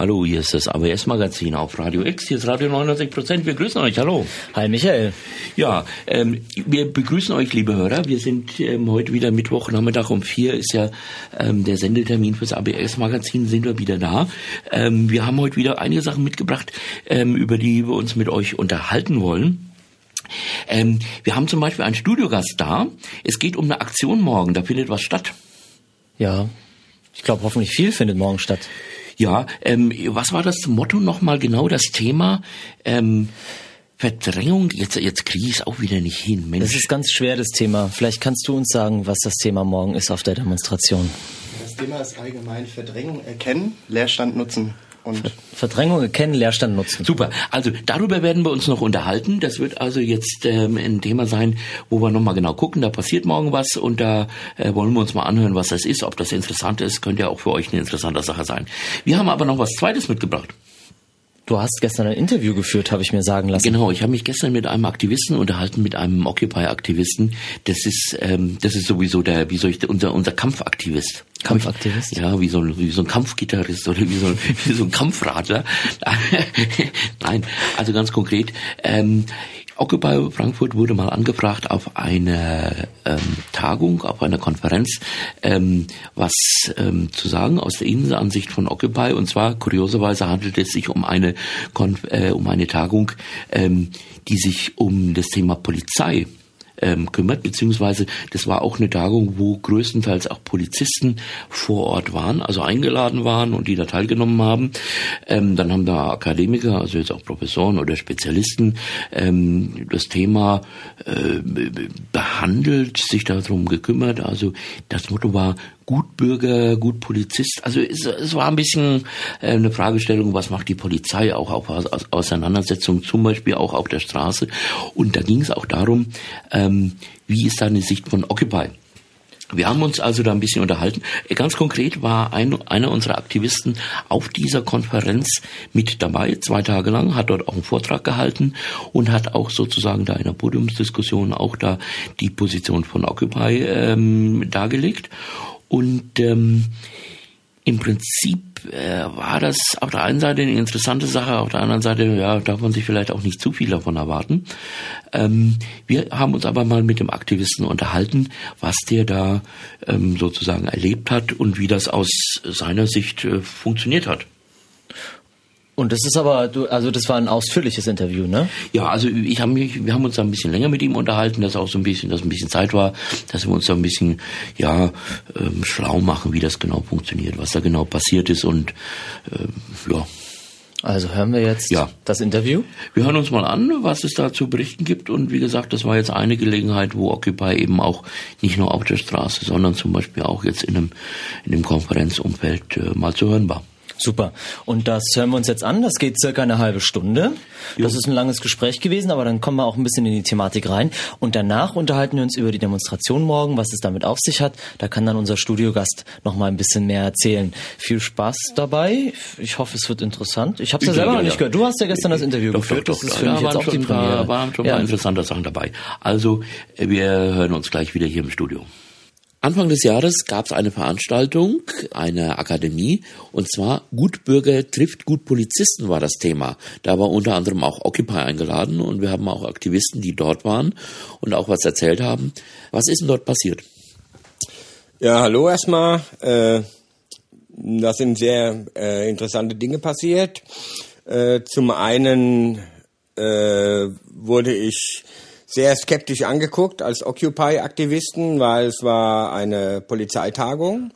Hallo, hier ist das AWS-Magazin auf Radio X. Hier ist Radio 99 Prozent. Wir grüßen euch. Hallo. Hi, Michael. Ja, ähm, wir begrüßen euch, liebe Hörer. Wir sind ähm, heute wieder Mittwoch, Nachmittag um vier ist ja ähm, der Sendetermin fürs ABS-Magazin. Sind wir wieder da. Ähm, wir haben heute wieder einige Sachen mitgebracht, ähm, über die wir uns mit euch unterhalten wollen. Ähm, wir haben zum Beispiel einen Studiogast da. Es geht um eine Aktion morgen. Da findet was statt. Ja, ich glaube, hoffentlich viel findet morgen statt. Ja, ähm, was war das Motto nochmal genau, das Thema? Ähm, Verdrängung, jetzt, jetzt kriege ich es auch wieder nicht hin. Mensch. Das ist ganz schwer, das Thema. Vielleicht kannst du uns sagen, was das Thema morgen ist auf der Demonstration. Das Thema ist allgemein Verdrängung erkennen, Leerstand nutzen und Verdrängung erkennen, Leerstand nutzen. Super. Also darüber werden wir uns noch unterhalten. Das wird also jetzt ähm, ein Thema sein, wo wir nochmal genau gucken. Da passiert morgen was und da äh, wollen wir uns mal anhören, was das ist. Ob das interessant ist, könnte ja auch für euch eine interessante Sache sein. Wir haben aber noch was Zweites mitgebracht. Du hast gestern ein Interview geführt, habe ich mir sagen lassen. Genau, ich habe mich gestern mit einem Aktivisten unterhalten, mit einem Occupy-Aktivisten. Das ist, ähm, das ist sowieso der, wie soll ich, unser, unser Kampfaktivist. Kampfaktivist? Ja, wie so, wie so ein Kampfgitarrist oder wie so, wie so ein Kampfradler. Nein, also ganz konkret. Ähm, Occupy Frankfurt wurde mal angefragt auf eine ähm, Tagung, auf einer Konferenz, ähm, was ähm, zu sagen aus der Innenansicht von Occupy. Und zwar kurioserweise handelt es sich um eine Konf äh, um eine Tagung, ähm, die sich um das Thema Polizei ähm, kümmert, beziehungsweise das war auch eine Tagung, wo größtenteils auch Polizisten vor Ort waren, also eingeladen waren und die da teilgenommen haben. Ähm, dann haben da Akademiker, also jetzt auch Professoren oder Spezialisten, ähm, das Thema äh, behandelt, sich darum gekümmert. Also das Motto war Gutbürger, Gutpolizist. Also es, es war ein bisschen äh, eine Fragestellung, was macht die Polizei auch auf Auseinandersetzungen, zum Beispiel auch auf der Straße. Und da ging es auch darum, ähm, wie ist da eine Sicht von Occupy? Wir haben uns also da ein bisschen unterhalten. Ganz konkret war ein, einer unserer Aktivisten auf dieser Konferenz mit dabei, zwei Tage lang, hat dort auch einen Vortrag gehalten und hat auch sozusagen da in der Podiumsdiskussion auch da die Position von Occupy ähm, dargelegt. Und ähm, im Prinzip äh, war das auf der einen Seite eine interessante Sache, auf der anderen Seite ja, darf man sich vielleicht auch nicht zu viel davon erwarten. Ähm, wir haben uns aber mal mit dem Aktivisten unterhalten, was der da ähm, sozusagen erlebt hat und wie das aus seiner Sicht äh, funktioniert hat. Und das ist aber, du, also das war ein ausführliches Interview, ne? Ja, also ich habe mich, wir haben uns da ein bisschen länger mit ihm unterhalten, dass auch so ein bisschen, dass ein bisschen Zeit war, dass wir uns da ein bisschen, ja, ähm, schlau machen, wie das genau funktioniert, was da genau passiert ist und ähm, ja. Also hören wir jetzt ja. das Interview? Wir hören uns mal an, was es da zu berichten gibt. Und wie gesagt, das war jetzt eine Gelegenheit, wo Occupy eben auch nicht nur auf der Straße, sondern zum Beispiel auch jetzt in einem, in einem Konferenzumfeld äh, mal zu hören war. Super. Und das hören wir uns jetzt an. Das geht circa eine halbe Stunde. Jo. Das ist ein langes Gespräch gewesen, aber dann kommen wir auch ein bisschen in die Thematik rein. Und danach unterhalten wir uns über die Demonstration morgen, was es damit auf sich hat. Da kann dann unser Studiogast noch mal ein bisschen mehr erzählen. Viel Spaß dabei. Ich hoffe, es wird interessant. Ich habe es ja selber noch nicht gehört. Du hast ja gestern das Interview doch, geführt. Doch, doch, das ist für mich jetzt auch die Premiere. Da waren schon ja. mal interessante Sachen dabei. Also, wir hören uns gleich wieder hier im Studio. Anfang des Jahres gab es eine Veranstaltung, eine Akademie, und zwar Gutbürger trifft Gutpolizisten war das Thema. Da war unter anderem auch Occupy eingeladen und wir haben auch Aktivisten, die dort waren und auch was erzählt haben. Was ist denn dort passiert? Ja, hallo erstmal. Äh, da sind sehr äh, interessante Dinge passiert. Äh, zum einen äh, wurde ich sehr skeptisch angeguckt als Occupy-Aktivisten, weil es war eine Polizeitagung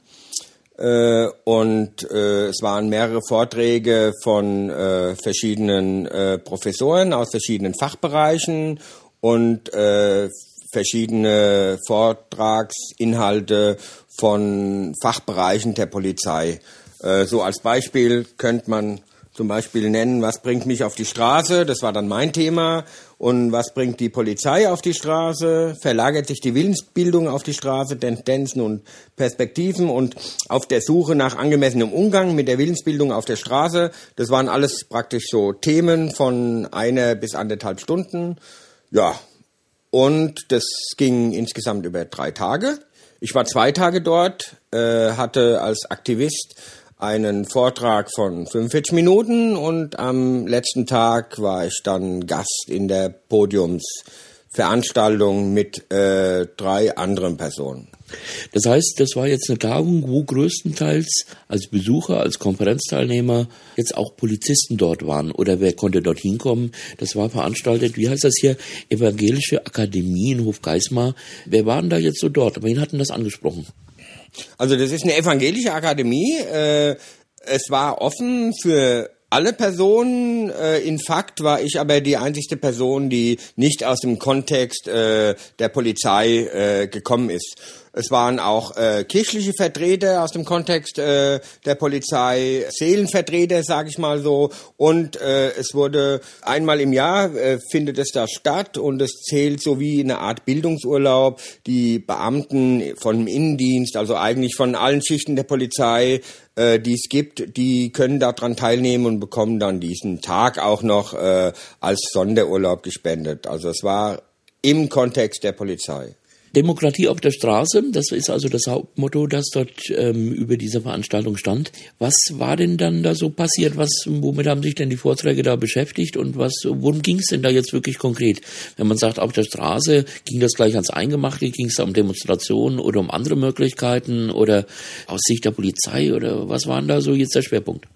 äh, und äh, es waren mehrere Vorträge von äh, verschiedenen äh, Professoren aus verschiedenen Fachbereichen und äh, verschiedene Vortragsinhalte von Fachbereichen der Polizei. Äh, so als Beispiel könnte man zum Beispiel nennen, was bringt mich auf die Straße, das war dann mein Thema, und was bringt die Polizei auf die Straße, verlagert sich die Willensbildung auf die Straße, Tendenzen und Perspektiven und auf der Suche nach angemessenem Umgang mit der Willensbildung auf der Straße, das waren alles praktisch so Themen von einer bis anderthalb Stunden, ja, und das ging insgesamt über drei Tage. Ich war zwei Tage dort, äh, hatte als Aktivist einen Vortrag von 45 Minuten und am letzten Tag war ich dann Gast in der Podiumsveranstaltung mit äh, drei anderen Personen. Das heißt, das war jetzt eine Tagung, wo größtenteils als Besucher, als Konferenzteilnehmer jetzt auch Polizisten dort waren oder wer konnte dort hinkommen. Das war veranstaltet, wie heißt das hier, Evangelische Akademie in Hofgeismar. Wer waren da jetzt so dort? Wen hatten das angesprochen? Also das ist eine evangelische Akademie. Äh, es war offen für alle Personen. Äh, in Fakt war ich aber die einzigste Person, die nicht aus dem Kontext äh, der Polizei äh, gekommen ist. Es waren auch äh, kirchliche Vertreter aus dem Kontext äh, der Polizei, Seelenvertreter, sage ich mal so. Und äh, es wurde einmal im Jahr äh, findet es da statt und es zählt so wie eine Art Bildungsurlaub. Die Beamten vom Innendienst, also eigentlich von allen Schichten der Polizei, äh, die es gibt, die können daran teilnehmen und bekommen dann diesen Tag auch noch äh, als Sonderurlaub gespendet. Also es war im Kontext der Polizei. Demokratie auf der Straße, das ist also das Hauptmotto, das dort ähm, über diese Veranstaltung stand. Was war denn dann da so passiert? Was, womit haben sich denn die Vorträge da beschäftigt und was, worum ging es denn da jetzt wirklich konkret? Wenn man sagt, auf der Straße, ging das gleich ans Eingemachte, ging es da um Demonstrationen oder um andere Möglichkeiten oder aus Sicht der Polizei oder was war denn da so jetzt der Schwerpunkt?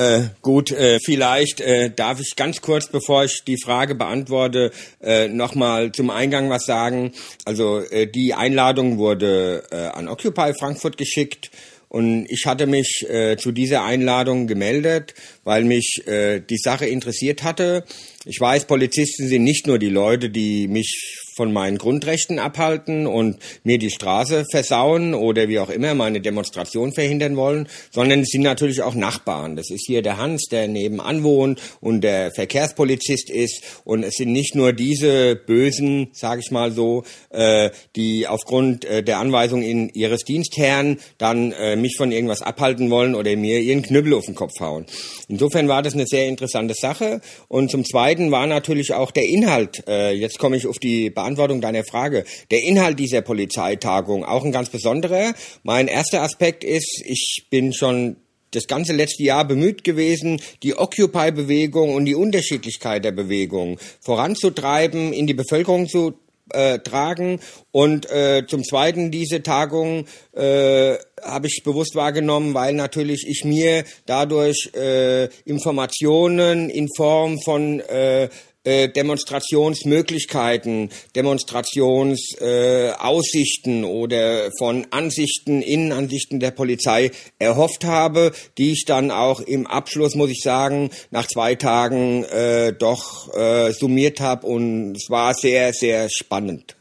Äh, gut, äh, vielleicht äh, darf ich ganz kurz, bevor ich die Frage beantworte, äh, nochmal zum Eingang was sagen. Also äh, die Einladung wurde äh, an Occupy Frankfurt geschickt und ich hatte mich äh, zu dieser Einladung gemeldet, weil mich äh, die Sache interessiert hatte. Ich weiß, Polizisten sind nicht nur die Leute, die mich von meinen Grundrechten abhalten und mir die Straße versauen oder wie auch immer meine Demonstration verhindern wollen, sondern es sind natürlich auch Nachbarn. Das ist hier der Hans, der nebenan wohnt und der Verkehrspolizist ist. Und es sind nicht nur diese Bösen, sage ich mal so, äh, die aufgrund äh, der Anweisung in ihres Dienstherrn dann äh, mich von irgendwas abhalten wollen oder mir ihren Knüppel auf den Kopf hauen. Insofern war das eine sehr interessante Sache. Und zum Zweiten war natürlich auch der Inhalt. Äh, jetzt komme ich auf die Beantwortung deiner Frage. Der Inhalt dieser Polizeitagung auch ein ganz besonderer. Mein erster Aspekt ist, ich bin schon das ganze letzte Jahr bemüht gewesen, die Occupy-Bewegung und die Unterschiedlichkeit der Bewegung voranzutreiben, in die Bevölkerung zu äh, tragen. Und äh, zum Zweiten diese Tagung äh, habe ich bewusst wahrgenommen, weil natürlich ich mir dadurch äh, Informationen in Form von äh, äh, Demonstrationsmöglichkeiten, Demonstrationsaussichten äh, oder von Ansichten, Innenansichten der Polizei erhofft habe, die ich dann auch im Abschluss, muss ich sagen, nach zwei Tagen äh, doch äh, summiert habe und es war sehr, sehr spannend.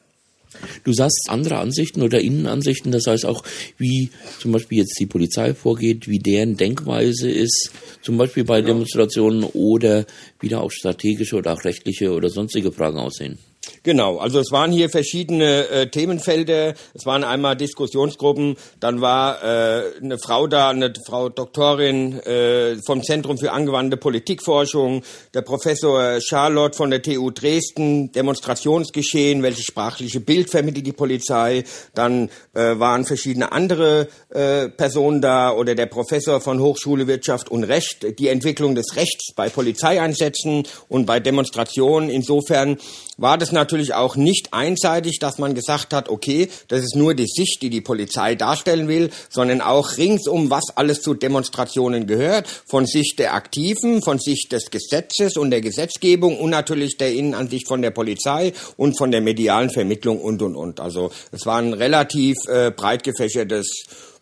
Du sagst andere Ansichten oder Innenansichten, das heißt auch, wie zum Beispiel jetzt die Polizei vorgeht, wie deren Denkweise ist, zum Beispiel bei Demonstrationen oder wie da auch strategische oder auch rechtliche oder sonstige Fragen aussehen. Genau, also es waren hier verschiedene äh, Themenfelder. Es waren einmal Diskussionsgruppen, dann war äh, eine Frau da, eine Frau Doktorin äh, vom Zentrum für angewandte Politikforschung, der Professor Charlotte von der TU Dresden, Demonstrationsgeschehen, welches sprachliche Bild vermittelt die Polizei. Dann äh, waren verschiedene andere äh, Personen da oder der Professor von Hochschule Wirtschaft und Recht, die Entwicklung des Rechts bei Polizeieinsätzen und bei Demonstrationen. Insofern war das natürlich auch nicht einseitig, dass man gesagt hat, okay, das ist nur die Sicht, die die Polizei darstellen will, sondern auch ringsum, was alles zu Demonstrationen gehört, von Sicht der Aktiven, von Sicht des Gesetzes und der Gesetzgebung und natürlich der Innenansicht von der Polizei und von der medialen Vermittlung und, und, und. Also es war ein relativ äh, breit gefächertes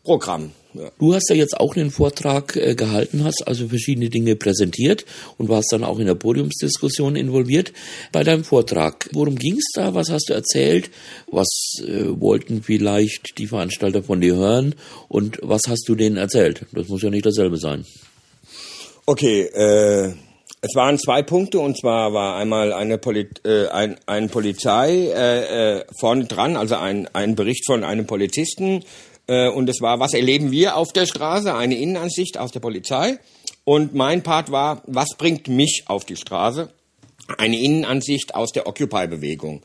Programm. Du hast ja jetzt auch einen Vortrag äh, gehalten, hast also verschiedene Dinge präsentiert und warst dann auch in der Podiumsdiskussion involviert. Bei deinem Vortrag, worum ging es da? Was hast du erzählt? Was äh, wollten vielleicht die Veranstalter von dir hören? Und was hast du denen erzählt? Das muss ja nicht dasselbe sein. Okay, äh, es waren zwei Punkte und zwar war einmal eine Poli äh, ein, ein Polizei äh, äh, vorne dran, also ein, ein Bericht von einem Polizisten und es war, was erleben wir auf der Straße? Eine Innenansicht aus der Polizei. Und mein Part war, was bringt mich auf die Straße? Eine Innenansicht aus der Occupy-Bewegung.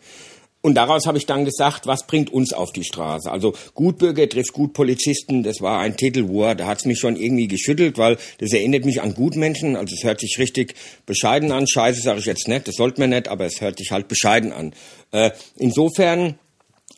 und daraus habe ich dann gesagt, was bringt uns auf die Straße? Also Gutbürger trifft Gutpolizisten, das war ein Titelwort, da hat's mich schon irgendwie geschüttelt, weil das erinnert mich an Gutmenschen, also es hört sich richtig bescheiden an. Scheiße sage ich jetzt nicht, das sollte man nicht, aber es hört sich halt bescheiden an. Äh, insofern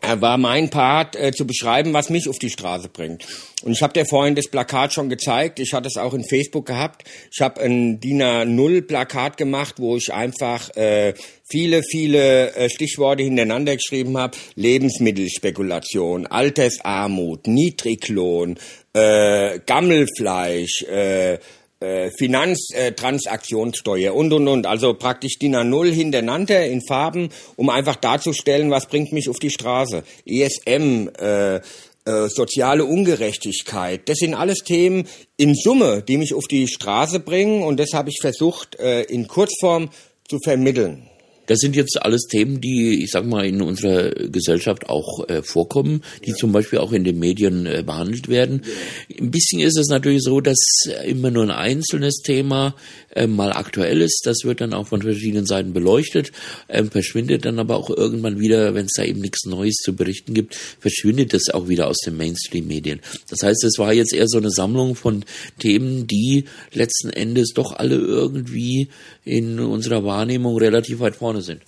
war mein Part äh, zu beschreiben, was mich auf die Straße bringt. Und ich habe dir vorhin das Plakat schon gezeigt. Ich hatte es auch in Facebook gehabt. Ich habe ein DIN A0 Plakat gemacht, wo ich einfach äh, viele, viele äh, Stichworte hintereinander geschrieben habe. Lebensmittelspekulation, Altersarmut, Niedriglohn, äh, Gammelfleisch, äh, äh, Finanztransaktionssteuer und und und. Also praktisch DIN A0 hintereinander in Farben, um einfach darzustellen, was bringt mich auf die Straße. ESM, äh, äh, soziale Ungerechtigkeit, das sind alles Themen in Summe, die mich auf die Straße bringen und das habe ich versucht äh, in Kurzform zu vermitteln. Das sind jetzt alles Themen, die, ich sag mal, in unserer Gesellschaft auch äh, vorkommen, die ja. zum Beispiel auch in den Medien äh, behandelt werden. Ein bisschen ist es natürlich so, dass immer nur ein einzelnes Thema äh, mal aktuell ist. Das wird dann auch von verschiedenen Seiten beleuchtet, äh, verschwindet dann aber auch irgendwann wieder, wenn es da eben nichts Neues zu berichten gibt, verschwindet das auch wieder aus den Mainstream-Medien. Das heißt, es war jetzt eher so eine Sammlung von Themen, die letzten Endes doch alle irgendwie in unserer Wahrnehmung relativ weit vorne sind.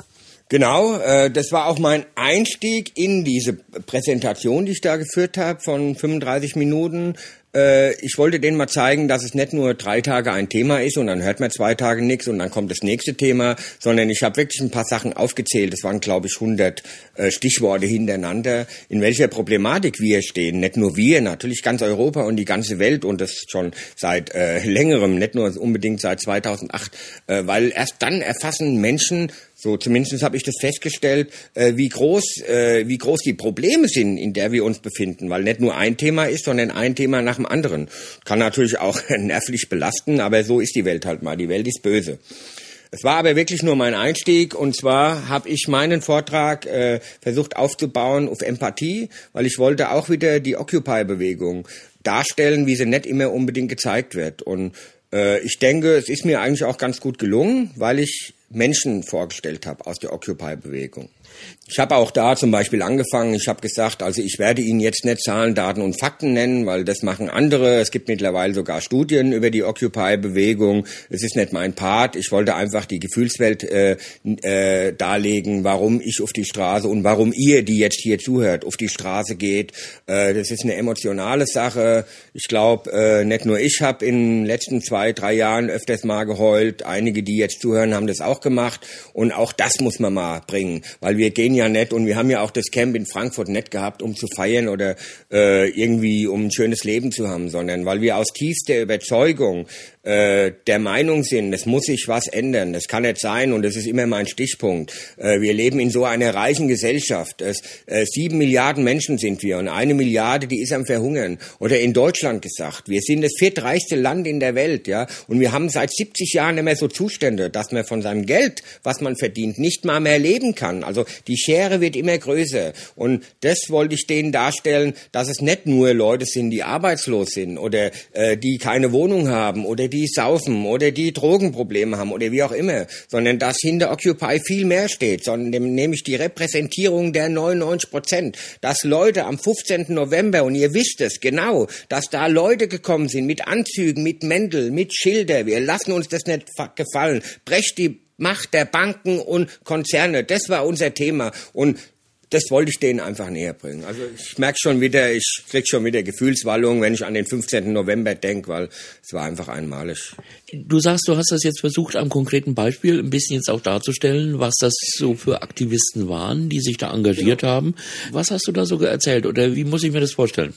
Genau, äh, das war auch mein Einstieg in diese Präsentation, die ich da geführt habe von 35 Minuten. Äh, ich wollte denen mal zeigen, dass es nicht nur drei Tage ein Thema ist und dann hört man zwei Tage nichts und dann kommt das nächste Thema, sondern ich habe wirklich ein paar Sachen aufgezählt. Das waren, glaube ich, 100 äh, Stichworte hintereinander, in welcher Problematik wir stehen. Nicht nur wir, natürlich ganz Europa und die ganze Welt und das schon seit äh, längerem, nicht nur unbedingt seit 2008, äh, weil erst dann erfassen Menschen so, zumindest habe ich das festgestellt, äh, wie groß, äh, wie groß die Probleme sind, in der wir uns befinden, weil nicht nur ein Thema ist, sondern ein Thema nach dem anderen. Kann natürlich auch nervlich belasten, aber so ist die Welt halt mal. Die Welt ist böse. Es war aber wirklich nur mein Einstieg und zwar habe ich meinen Vortrag äh, versucht aufzubauen auf Empathie, weil ich wollte auch wieder die Occupy-Bewegung darstellen, wie sie nicht immer unbedingt gezeigt wird. Und äh, ich denke, es ist mir eigentlich auch ganz gut gelungen, weil ich Menschen vorgestellt habe aus der Occupy-Bewegung. Ich habe auch da zum Beispiel angefangen, ich habe gesagt, also ich werde Ihnen jetzt nicht Zahlen, Daten und Fakten nennen, weil das machen andere. Es gibt mittlerweile sogar Studien über die Occupy-Bewegung. Es ist nicht mein Part. Ich wollte einfach die Gefühlswelt äh, äh, darlegen, warum ich auf die Straße und warum ihr, die jetzt hier zuhört, auf die Straße geht. Äh, das ist eine emotionale Sache. Ich glaube, äh, nicht nur ich habe in den letzten zwei, drei Jahren öfters mal geheult. Einige, die jetzt zuhören, haben das auch gemacht. Und auch das muss man mal bringen, weil wir gehen ja nicht und wir haben ja auch das Camp in Frankfurt nicht gehabt, um zu feiern oder äh, irgendwie um ein schönes Leben zu haben, sondern weil wir aus tiefster Überzeugung äh, der Meinung sind, es muss sich was ändern. Das kann nicht sein und das ist immer mein Stichpunkt. Äh, wir leben in so einer reichen Gesellschaft. Es, äh, sieben Milliarden Menschen sind wir und eine Milliarde, die ist am Verhungern. Oder in Deutschland gesagt, wir sind das viertreichste Land in der Welt, ja, und wir haben seit 70 Jahren immer so Zustände, dass man von seinem Geld, was man verdient, nicht mal mehr leben kann. Also die Schere wird immer größer und das wollte ich denen darstellen, dass es nicht nur Leute sind, die arbeitslos sind oder äh, die keine Wohnung haben oder die die saufen oder die Drogenprobleme haben oder wie auch immer, sondern dass hinter Occupy viel mehr steht, sondern nämlich die Repräsentierung der 99 Prozent, dass Leute am 15. November, und ihr wisst es genau, dass da Leute gekommen sind mit Anzügen, mit Mäntel, mit Schilder, wir lassen uns das nicht gefallen, brecht die Macht der Banken und Konzerne, das war unser Thema. Und das wollte ich denen einfach näher bringen. Also ich merke schon wieder, ich krieg schon wieder Gefühlswallung, wenn ich an den 15. November denke, weil es war einfach einmalig. Du sagst, du hast das jetzt versucht, am konkreten Beispiel ein bisschen jetzt auch darzustellen, was das so für Aktivisten waren, die sich da engagiert ja. haben. Was hast du da so erzählt oder wie muss ich mir das vorstellen?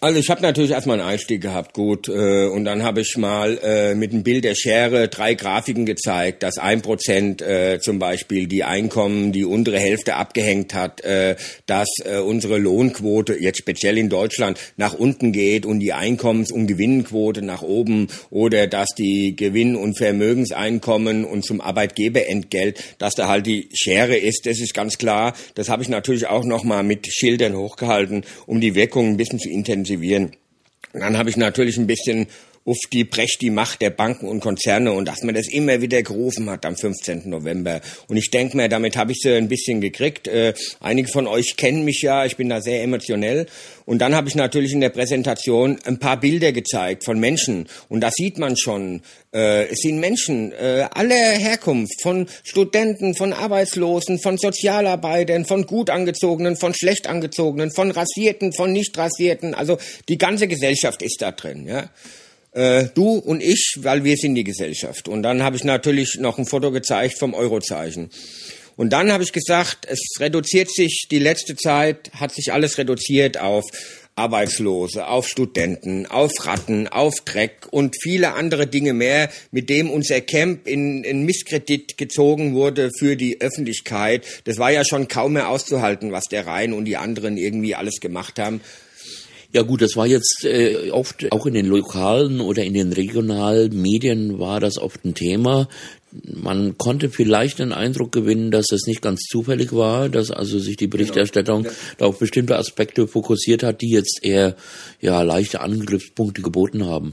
Also ich habe natürlich erstmal einen Einstieg gehabt, gut, äh, und dann habe ich mal äh, mit einem Bild der Schere drei Grafiken gezeigt, dass ein Prozent äh, zum Beispiel die Einkommen die untere Hälfte abgehängt hat, äh, dass äh, unsere Lohnquote jetzt speziell in Deutschland nach unten geht und die Einkommens- und Gewinnquote nach oben oder dass die Gewinn- und Vermögenseinkommen und zum Arbeitgeberentgelt, dass da halt die Schere ist, das ist ganz klar. Das habe ich natürlich auch nochmal mit Schildern hochgehalten, um die Wirkung ein bisschen zu intensivieren intensivieren. Dann habe ich natürlich ein bisschen auf die Brech die Macht der Banken und Konzerne und dass man das immer wieder gerufen hat am 15. November. Und ich denke mir, damit habe ich sie ein bisschen gekriegt. Äh, einige von euch kennen mich ja, ich bin da sehr emotionell. Und dann habe ich natürlich in der Präsentation ein paar Bilder gezeigt von Menschen. Und da sieht man schon, äh, es sind Menschen äh, aller Herkunft, von Studenten, von Arbeitslosen, von Sozialarbeitern, von gut angezogenen, von schlecht angezogenen, von rasierten, von nicht rasierten. Also die ganze Gesellschaft ist da drin. Ja äh, du und ich, weil wir sind die Gesellschaft. Und dann habe ich natürlich noch ein Foto gezeigt vom Eurozeichen. Und dann habe ich gesagt, es reduziert sich, die letzte Zeit hat sich alles reduziert auf Arbeitslose, auf Studenten, auf Ratten, auf Dreck und viele andere Dinge mehr, mit dem unser Camp in, in Misskredit gezogen wurde für die Öffentlichkeit. Das war ja schon kaum mehr auszuhalten, was der Rhein und die anderen irgendwie alles gemacht haben. Ja gut, das war jetzt äh, oft auch in den lokalen oder in den regionalen Medien war das oft ein Thema. Man konnte vielleicht den Eindruck gewinnen, dass es nicht ganz zufällig war, dass also sich die Berichterstattung genau. ja. auf bestimmte Aspekte fokussiert hat, die jetzt eher ja leichte Angriffspunkte geboten haben.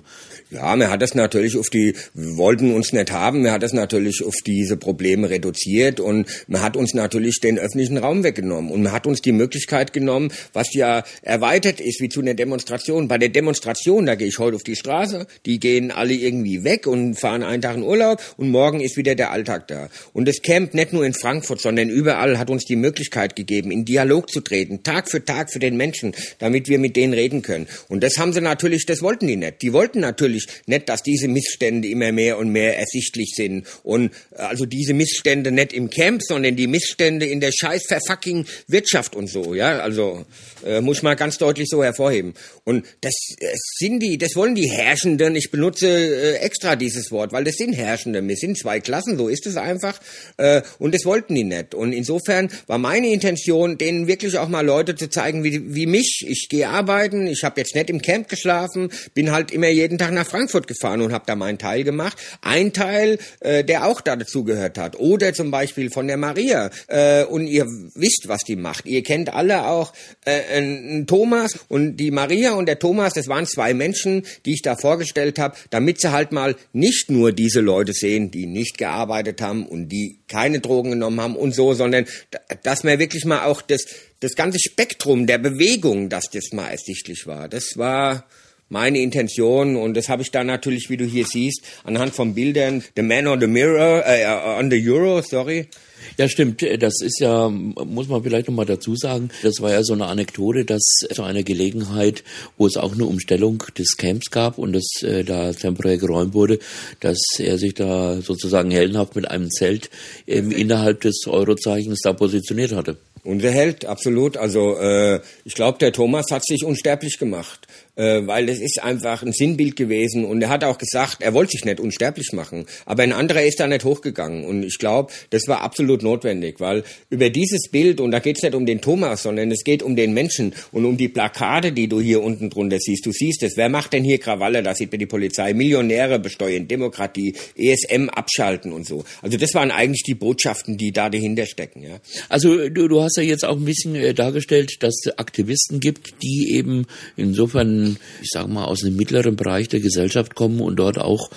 Ja, man hat das natürlich auf die, wollten uns nicht haben, man hat das natürlich auf diese Probleme reduziert und man hat uns natürlich den öffentlichen Raum weggenommen und man hat uns die Möglichkeit genommen, was ja erweitert ist, wie zu einer Demonstration. Bei der Demonstration, da gehe ich heute auf die Straße, die gehen alle irgendwie weg und fahren einen Tag in Urlaub und morgen ist wieder der Alltag da. Und das Camp nicht nur in Frankfurt, sondern überall hat uns die Möglichkeit gegeben, in Dialog zu treten, Tag für Tag für den Menschen, damit wir mit denen reden können. Und das haben sie natürlich, das wollten die nicht. Die wollten natürlich nicht, dass diese Missstände immer mehr und mehr ersichtlich sind. Und äh, also diese Missstände nicht im Camp, sondern die Missstände in der scheiß verfucking Wirtschaft und so, ja. Also äh, muss man ganz deutlich so hervorheben. Und das äh, sind die, das wollen die Herrschenden. Ich benutze äh, extra dieses Wort, weil das sind Herrschende. Wir sind zwei Klassen, so ist es einfach. Äh, und das wollten die nicht. Und insofern war meine Intention, denen wirklich auch mal Leute zu zeigen, wie, wie mich. Ich gehe arbeiten, ich habe jetzt nicht im Camp geschlafen, bin halt immer jeden Tag nach nach Frankfurt gefahren und habe da meinen Teil gemacht. Ein Teil, äh, der auch da dazugehört hat. Oder zum Beispiel von der Maria. Äh, und ihr wisst, was die macht. Ihr kennt alle auch äh, einen Thomas und die Maria und der Thomas, das waren zwei Menschen, die ich da vorgestellt habe, damit sie halt mal nicht nur diese Leute sehen, die nicht gearbeitet haben und die keine Drogen genommen haben und so, sondern dass man wirklich mal auch das, das ganze Spektrum der Bewegung, dass das mal ersichtlich war. Das war meine Intention und das habe ich dann natürlich, wie du hier siehst, anhand von Bildern, The Man on the Mirror, äh, on the Euro, sorry. Ja, stimmt. Das ist ja, muss man vielleicht nochmal dazu sagen, das war ja so eine Anekdote, dass zu einer Gelegenheit, wo es auch eine Umstellung des Camps gab und das äh, da temporär geräumt wurde, dass er sich da sozusagen heldenhaft mit einem Zelt ähm, innerhalb des Eurozeichens da positioniert hatte. Unser Held, absolut. Also äh, ich glaube, der Thomas hat sich unsterblich gemacht äh, weil es ist einfach ein Sinnbild gewesen und er hat auch gesagt, er wollte sich nicht unsterblich machen, aber ein anderer ist da nicht hochgegangen und ich glaube, das war absolut notwendig, weil über dieses Bild, und da geht es nicht um den Thomas, sondern es geht um den Menschen und um die Plakate, die du hier unten drunter siehst. Du siehst es, wer macht denn hier Krawalle? Da sieht man die Polizei, Millionäre besteuern, Demokratie, ESM abschalten und so. Also das waren eigentlich die Botschaften, die da dahinter stecken. Ja. Also du, du hast ja jetzt auch ein bisschen äh, dargestellt, dass es Aktivisten gibt, die eben insofern ich sage mal, aus dem mittleren Bereich der Gesellschaft kommen und dort auch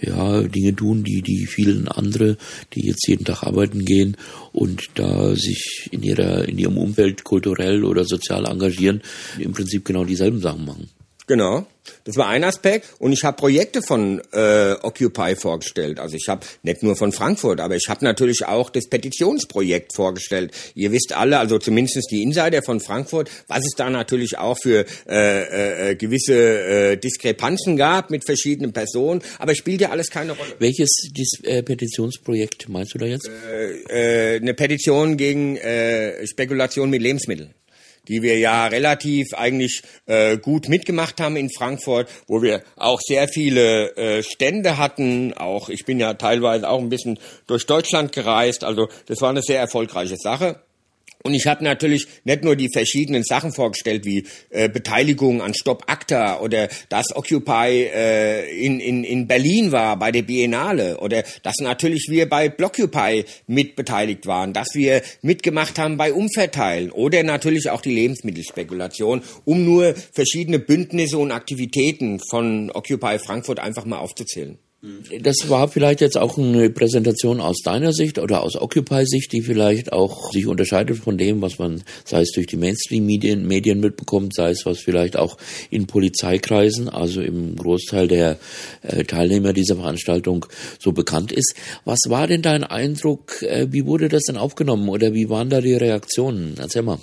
ja Dinge tun, die die vielen andere, die jetzt jeden Tag arbeiten gehen und da sich in ihrer in ihrem Umfeld kulturell oder sozial engagieren, im Prinzip genau dieselben Sachen machen. Genau. Das war ein Aspekt. Und ich habe Projekte von äh, Occupy vorgestellt. Also ich habe nicht nur von Frankfurt, aber ich habe natürlich auch das Petitionsprojekt vorgestellt. Ihr wisst alle, also zumindest die Insider von Frankfurt, was es da natürlich auch für äh, äh, gewisse äh, Diskrepanzen gab mit verschiedenen Personen. Aber es spielt ja alles keine Rolle. Welches dies, äh, Petitionsprojekt meinst du da jetzt? Äh, äh, eine Petition gegen äh, Spekulation mit Lebensmitteln die wir ja relativ eigentlich äh, gut mitgemacht haben in Frankfurt, wo wir auch sehr viele äh, Stände hatten. Auch ich bin ja teilweise auch ein bisschen durch Deutschland gereist. Also das war eine sehr erfolgreiche Sache. Und ich habe natürlich nicht nur die verschiedenen Sachen vorgestellt, wie äh, Beteiligung an Stop Acta oder dass Occupy äh, in, in, in Berlin war bei der Biennale oder dass natürlich wir bei Blockupy mitbeteiligt waren, dass wir mitgemacht haben bei Umverteilen oder natürlich auch die Lebensmittelspekulation, um nur verschiedene Bündnisse und Aktivitäten von Occupy Frankfurt einfach mal aufzuzählen. Das war vielleicht jetzt auch eine Präsentation aus deiner Sicht oder aus Occupy-Sicht, die vielleicht auch sich unterscheidet von dem, was man, sei es durch die Mainstream-Medien Medien mitbekommt, sei es was vielleicht auch in Polizeikreisen, also im Großteil der äh, Teilnehmer dieser Veranstaltung so bekannt ist. Was war denn dein Eindruck? Äh, wie wurde das denn aufgenommen oder wie waren da die Reaktionen? Erzähl mal.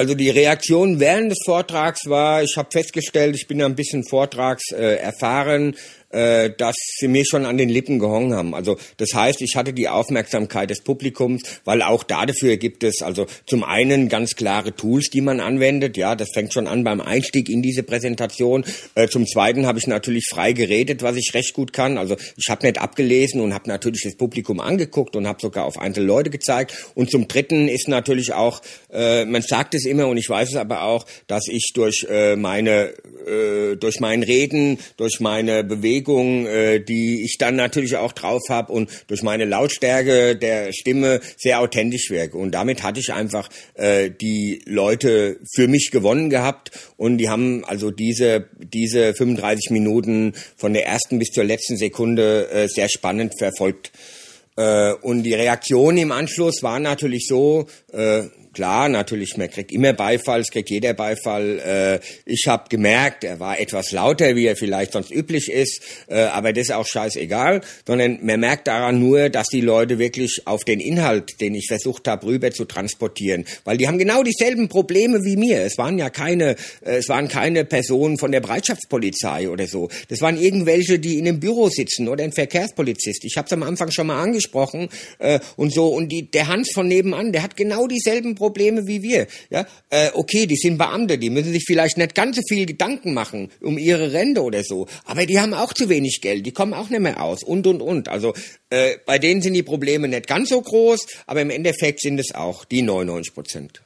Also die Reaktion während des Vortrags war, ich habe festgestellt, ich bin ein bisschen Vortrags äh, erfahren, äh, dass sie mir schon an den Lippen gehongen haben. Also das heißt, ich hatte die Aufmerksamkeit des Publikums, weil auch dafür gibt es also zum einen ganz klare Tools, die man anwendet. Ja, das fängt schon an beim Einstieg in diese Präsentation. Äh, zum zweiten habe ich natürlich frei geredet, was ich recht gut kann. Also ich habe nicht abgelesen und habe natürlich das Publikum angeguckt und habe sogar auf einzelne Leute gezeigt. Und zum dritten ist natürlich auch, äh, man sagt es immer und ich weiß es aber auch, dass ich durch äh, meine äh, durch mein Reden, durch meine Bewegung Bewegung, äh, die ich dann natürlich auch drauf habe und durch meine Lautstärke der Stimme sehr authentisch wirke. Und damit hatte ich einfach äh, die Leute für mich gewonnen gehabt und die haben also diese, diese 35 Minuten von der ersten bis zur letzten Sekunde äh, sehr spannend verfolgt. Äh, und die Reaktion im Anschluss war natürlich so, äh, klar, natürlich, man kriegt immer Beifall, es kriegt jeder Beifall. Äh, ich habe gemerkt, er war etwas lauter, wie er vielleicht sonst üblich ist, äh, aber das ist auch scheißegal, sondern man merkt daran nur, dass die Leute wirklich auf den Inhalt, den ich versucht habe, rüber zu transportieren, weil die haben genau dieselben Probleme wie mir. Es waren ja keine, äh, es waren keine Personen von der Bereitschaftspolizei oder so. Das waren irgendwelche, die in einem Büro sitzen oder ein Verkehrspolizist. Ich habe es am Anfang schon mal angesprochen äh, und so und die, der Hans von nebenan, der hat genau dieselben Probleme Probleme wie wir. Ja, äh, okay, die sind Beamte, die müssen sich vielleicht nicht ganz so viel Gedanken machen um ihre Rente oder so, aber die haben auch zu wenig Geld, die kommen auch nicht mehr aus und und und. Also äh, bei denen sind die Probleme nicht ganz so groß, aber im Endeffekt sind es auch die 99 Prozent.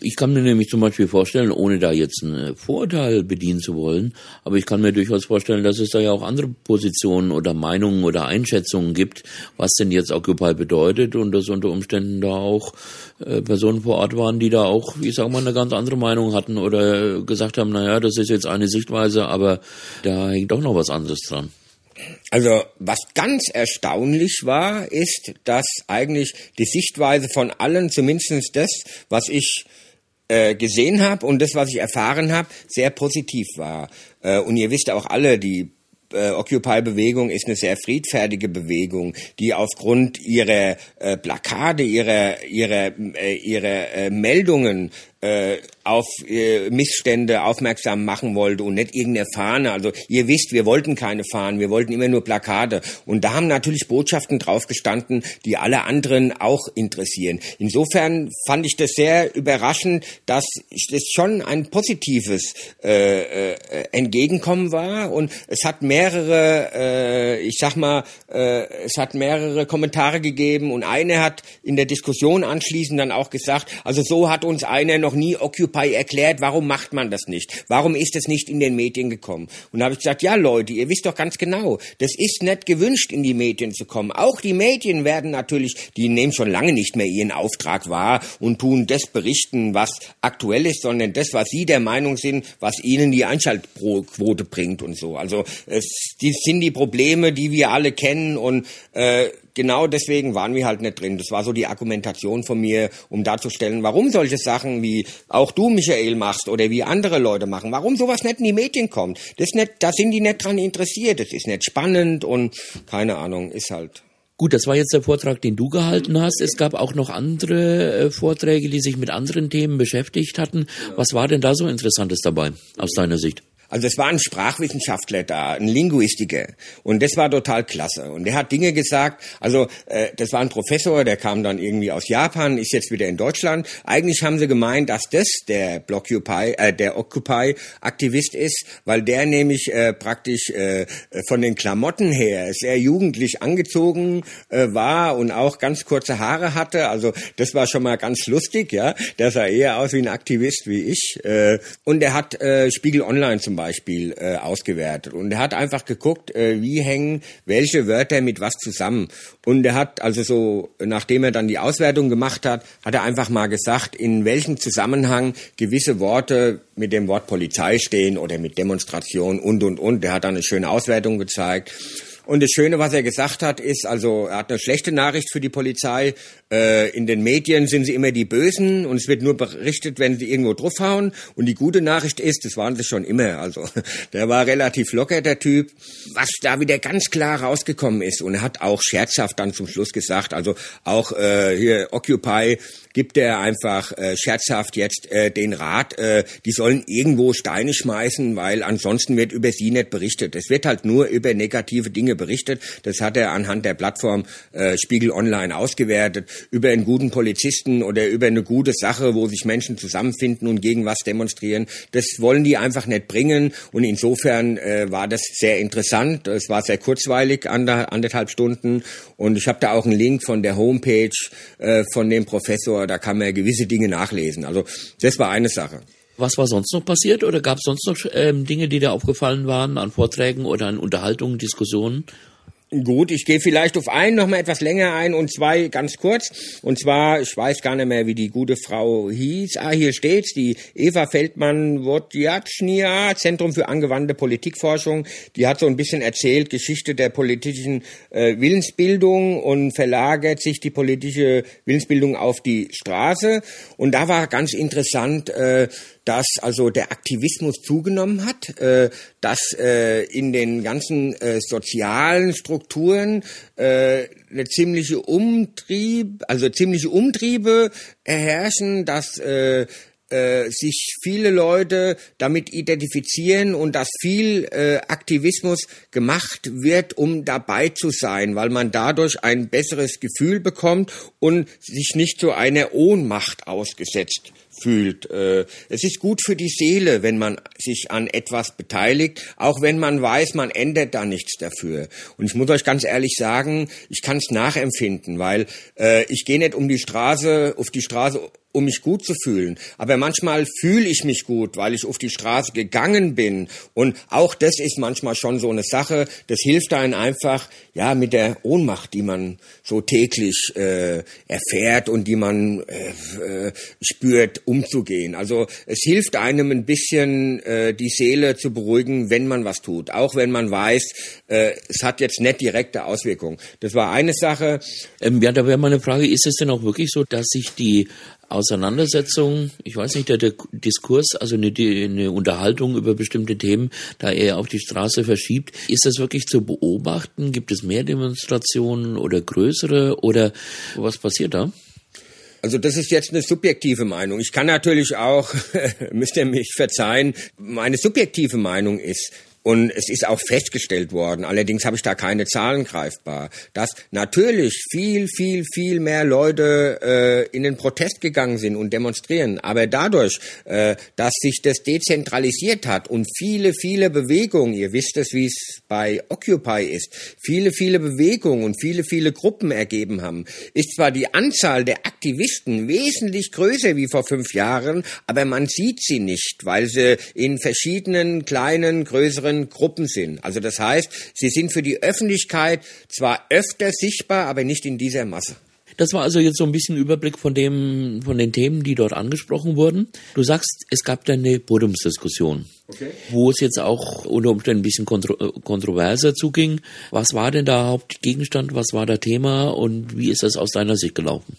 Ich kann mir nämlich zum Beispiel vorstellen, ohne da jetzt einen Vorteil bedienen zu wollen, aber ich kann mir durchaus vorstellen, dass es da ja auch andere Positionen oder Meinungen oder Einschätzungen gibt, was denn jetzt Occupy bedeutet und dass unter Umständen da auch äh, Personen vor Ort waren, die da auch, ich sag mal, eine ganz andere Meinung hatten oder gesagt haben, naja, das ist jetzt eine Sichtweise, aber da hängt doch noch was anderes dran. Also was ganz erstaunlich war, ist, dass eigentlich die Sichtweise von allen, zumindest das, was ich äh, gesehen habe und das, was ich erfahren habe, sehr positiv war. Äh, und ihr wisst auch alle, die äh, Occupy-Bewegung ist eine sehr friedfertige Bewegung, die aufgrund ihrer äh, Plakate, ihrer ihrer äh, ihrer äh, Meldungen äh, auf äh, Missstände aufmerksam machen wollte und nicht irgendeine Fahne. Also ihr wisst, wir wollten keine Fahnen, wir wollten immer nur Plakate. Und da haben natürlich Botschaften drauf gestanden, die alle anderen auch interessieren. Insofern fand ich das sehr überraschend, dass das schon ein positives äh, äh, Entgegenkommen war. Und es hat mehrere, äh, ich sag mal, äh, es hat mehrere Kommentare gegeben und eine hat in der Diskussion anschließend dann auch gesagt, also so hat uns einer noch nie Occupy erklärt, warum macht man das nicht? Warum ist es nicht in den Medien gekommen? Und da habe ich gesagt, ja Leute, ihr wisst doch ganz genau, das ist nicht gewünscht, in die Medien zu kommen. Auch die Medien werden natürlich, die nehmen schon lange nicht mehr ihren Auftrag wahr und tun das berichten, was aktuell ist, sondern das, was sie der Meinung sind, was ihnen die Einschaltquote bringt und so. Also es die sind die Probleme, die wir alle kennen und äh, genau deswegen waren wir halt nicht drin. Das war so die Argumentation von mir, um darzustellen, warum solche Sachen wie auch du, Michael, machst oder wie andere Leute machen, warum sowas nicht in die Medien kommt. Das nicht, da sind die nicht dran interessiert. Das ist nicht spannend und keine Ahnung, ist halt. Gut, das war jetzt der Vortrag, den du gehalten hast. Es gab auch noch andere äh, Vorträge, die sich mit anderen Themen beschäftigt hatten. Was war denn da so Interessantes dabei, aus deiner Sicht? Also es war ein Sprachwissenschaftler da, ein Linguistiker. Und das war total klasse. Und der hat Dinge gesagt, also äh, das war ein Professor, der kam dann irgendwie aus Japan, ist jetzt wieder in Deutschland. Eigentlich haben sie gemeint, dass das der Blockupy, äh, der Occupy-Aktivist ist, weil der nämlich äh, praktisch äh, von den Klamotten her sehr jugendlich angezogen äh, war und auch ganz kurze Haare hatte. Also das war schon mal ganz lustig, ja. Der sah eher aus wie ein Aktivist wie ich. Äh, und er hat äh, Spiegel Online zum Beispiel äh, ausgewertet. Und er hat einfach geguckt, äh, wie hängen welche Wörter mit was zusammen. Und er hat also so, nachdem er dann die Auswertung gemacht hat, hat er einfach mal gesagt, in welchem Zusammenhang gewisse Worte mit dem Wort Polizei stehen oder mit Demonstration und, und, und. Der hat dann eine schöne Auswertung gezeigt. Und das Schöne, was er gesagt hat, ist, also er hat eine schlechte Nachricht für die Polizei. Äh, in den Medien sind sie immer die Bösen und es wird nur berichtet, wenn sie irgendwo draufhauen. Und die gute Nachricht ist, das waren sie schon immer. Also der war relativ locker, der Typ. Was da wieder ganz klar rausgekommen ist und er hat auch scherzhaft dann zum Schluss gesagt, also auch äh, hier Occupy gibt er einfach äh, scherzhaft jetzt äh, den Rat, äh, die sollen irgendwo Steine schmeißen, weil ansonsten wird über sie nicht berichtet. Es wird halt nur über negative Dinge berichtet. Das hat er anhand der Plattform äh, Spiegel Online ausgewertet. Über einen guten Polizisten oder über eine gute Sache, wo sich Menschen zusammenfinden und gegen was demonstrieren. Das wollen die einfach nicht bringen. Und insofern äh, war das sehr interessant. Es war sehr kurzweilig, ander, anderthalb Stunden. Und ich habe da auch einen Link von der Homepage äh, von dem Professor da kann man gewisse Dinge nachlesen. Also das war eine Sache. Was war sonst noch passiert oder gab es sonst noch ähm, Dinge, die dir aufgefallen waren an Vorträgen oder an Unterhaltungen, Diskussionen? Gut, ich gehe vielleicht auf einen noch mal etwas länger ein und zwei ganz kurz. Und zwar, ich weiß gar nicht mehr, wie die gute Frau hieß. Ah, hier steht's, die Eva Feldmann-Wodjatschnia, Zentrum für angewandte Politikforschung. Die hat so ein bisschen erzählt, Geschichte der politischen äh, Willensbildung und verlagert sich die politische Willensbildung auf die Straße. Und da war ganz interessant, äh, dass also der Aktivismus zugenommen hat, äh, dass äh, in den ganzen äh, sozialen Strukturen äh, eine ziemliche Umtrieb, also ziemliche Umtriebe herrschen, dass äh, äh, sich viele Leute damit identifizieren und dass viel äh, Aktivismus gemacht wird, um dabei zu sein, weil man dadurch ein besseres Gefühl bekommt und sich nicht zu einer Ohnmacht ausgesetzt fühlt. Äh, es ist gut für die Seele, wenn man sich an etwas beteiligt, auch wenn man weiß, man ändert da nichts dafür. Und ich muss euch ganz ehrlich sagen, ich kann es nachempfinden, weil äh, ich gehe nicht um die Straße, auf die Straße um mich gut zu fühlen. Aber manchmal fühle ich mich gut, weil ich auf die Straße gegangen bin. Und auch das ist manchmal schon so eine Sache. Das hilft einem einfach, ja, mit der Ohnmacht, die man so täglich äh, erfährt und die man äh, äh, spürt, umzugehen. Also es hilft einem ein bisschen, äh, die Seele zu beruhigen, wenn man was tut. Auch wenn man weiß, äh, es hat jetzt nicht direkte Auswirkungen. Das war eine Sache. Ähm, ja, da wäre meine Frage, ist es denn auch wirklich so, dass sich die Auseinandersetzung, ich weiß nicht, der, der Diskurs, also eine, eine, Unterhaltung über bestimmte Themen, da er auf die Straße verschiebt. Ist das wirklich zu beobachten? Gibt es mehr Demonstrationen oder größere oder was passiert da? Also das ist jetzt eine subjektive Meinung. Ich kann natürlich auch, müsst ihr mich verzeihen, meine subjektive Meinung ist, und es ist auch festgestellt worden, allerdings habe ich da keine Zahlen greifbar, dass natürlich viel, viel, viel mehr Leute äh, in den Protest gegangen sind und demonstrieren. Aber dadurch, äh, dass sich das dezentralisiert hat und viele, viele Bewegungen, ihr wisst es, wie es bei Occupy ist, viele, viele Bewegungen und viele, viele Gruppen ergeben haben, ist zwar die Anzahl der Aktivisten wesentlich größer wie vor fünf Jahren, aber man sieht sie nicht, weil sie in verschiedenen kleinen, größeren kleineren Gruppen sind. Also das heißt, sie sind für die Öffentlichkeit zwar öfter sichtbar, aber nicht in dieser Masse. Das war also jetzt so ein bisschen Überblick von dem, von den Themen, die dort angesprochen wurden. Du sagst, es gab da eine Podiumsdiskussion, okay. wo es jetzt auch unter Umständen ein bisschen kontro kontroverser zuging. Was war denn da Hauptgegenstand? Was war da Thema? Und wie ist das aus deiner Sicht gelaufen?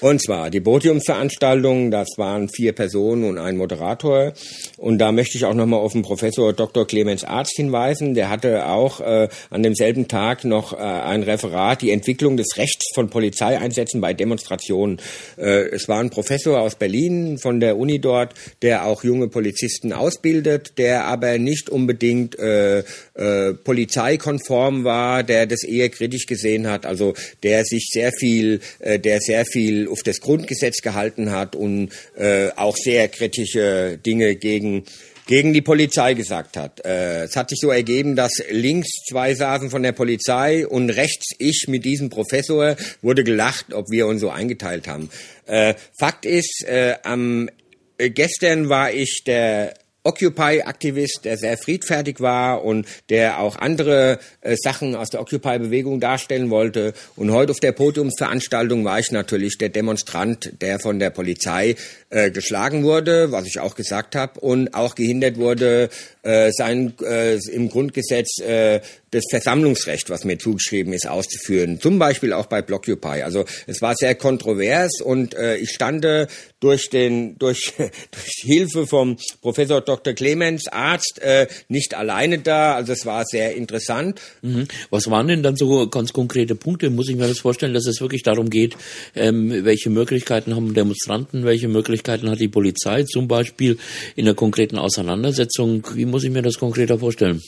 Und zwar die Podiumsveranstaltung, das waren vier Personen und ein Moderator. Und da möchte ich auch nochmal auf den Professor Dr. Clemens Arzt hinweisen. Der hatte auch äh, an demselben Tag noch äh, ein Referat, die Entwicklung des Rechts von Polizeieinsätzen bei Demonstrationen. Äh, es war ein Professor aus Berlin von der Uni dort, der auch junge Polizisten ausbildet, der aber nicht unbedingt äh, äh, polizeikonform war, der das eher kritisch gesehen hat, also der sich sehr viel, äh, der sehr viel auf das Grundgesetz gehalten hat und äh, auch sehr kritische Dinge gegen gegen die Polizei gesagt hat. Äh, es hat sich so ergeben, dass links zwei saßen von der Polizei und rechts ich mit diesem Professor wurde gelacht, ob wir uns so eingeteilt haben. Äh, Fakt ist, äh, am äh, gestern war ich der Occupy-Aktivist, der sehr friedfertig war und der auch andere äh, Sachen aus der Occupy-Bewegung darstellen wollte. Und heute auf der Podiumsveranstaltung war ich natürlich der Demonstrant, der von der Polizei äh, geschlagen wurde, was ich auch gesagt habe, und auch gehindert wurde, äh, sein äh, im Grundgesetz äh, das Versammlungsrecht, was mir zugeschrieben ist, auszuführen. Zum Beispiel auch bei Blockupy. Also es war sehr kontrovers und äh, ich stande durch den durch, durch Hilfe vom Professor Dr. Clemens Arzt äh, nicht alleine da. Also es war sehr interessant. Mhm. Was waren denn dann so ganz konkrete Punkte? Muss ich mir das vorstellen, dass es wirklich darum geht, ähm, welche Möglichkeiten haben Demonstranten, welche Möglichkeiten hat die Polizei, zum Beispiel in der konkreten Auseinandersetzung? Wie muss ich mir das konkreter vorstellen?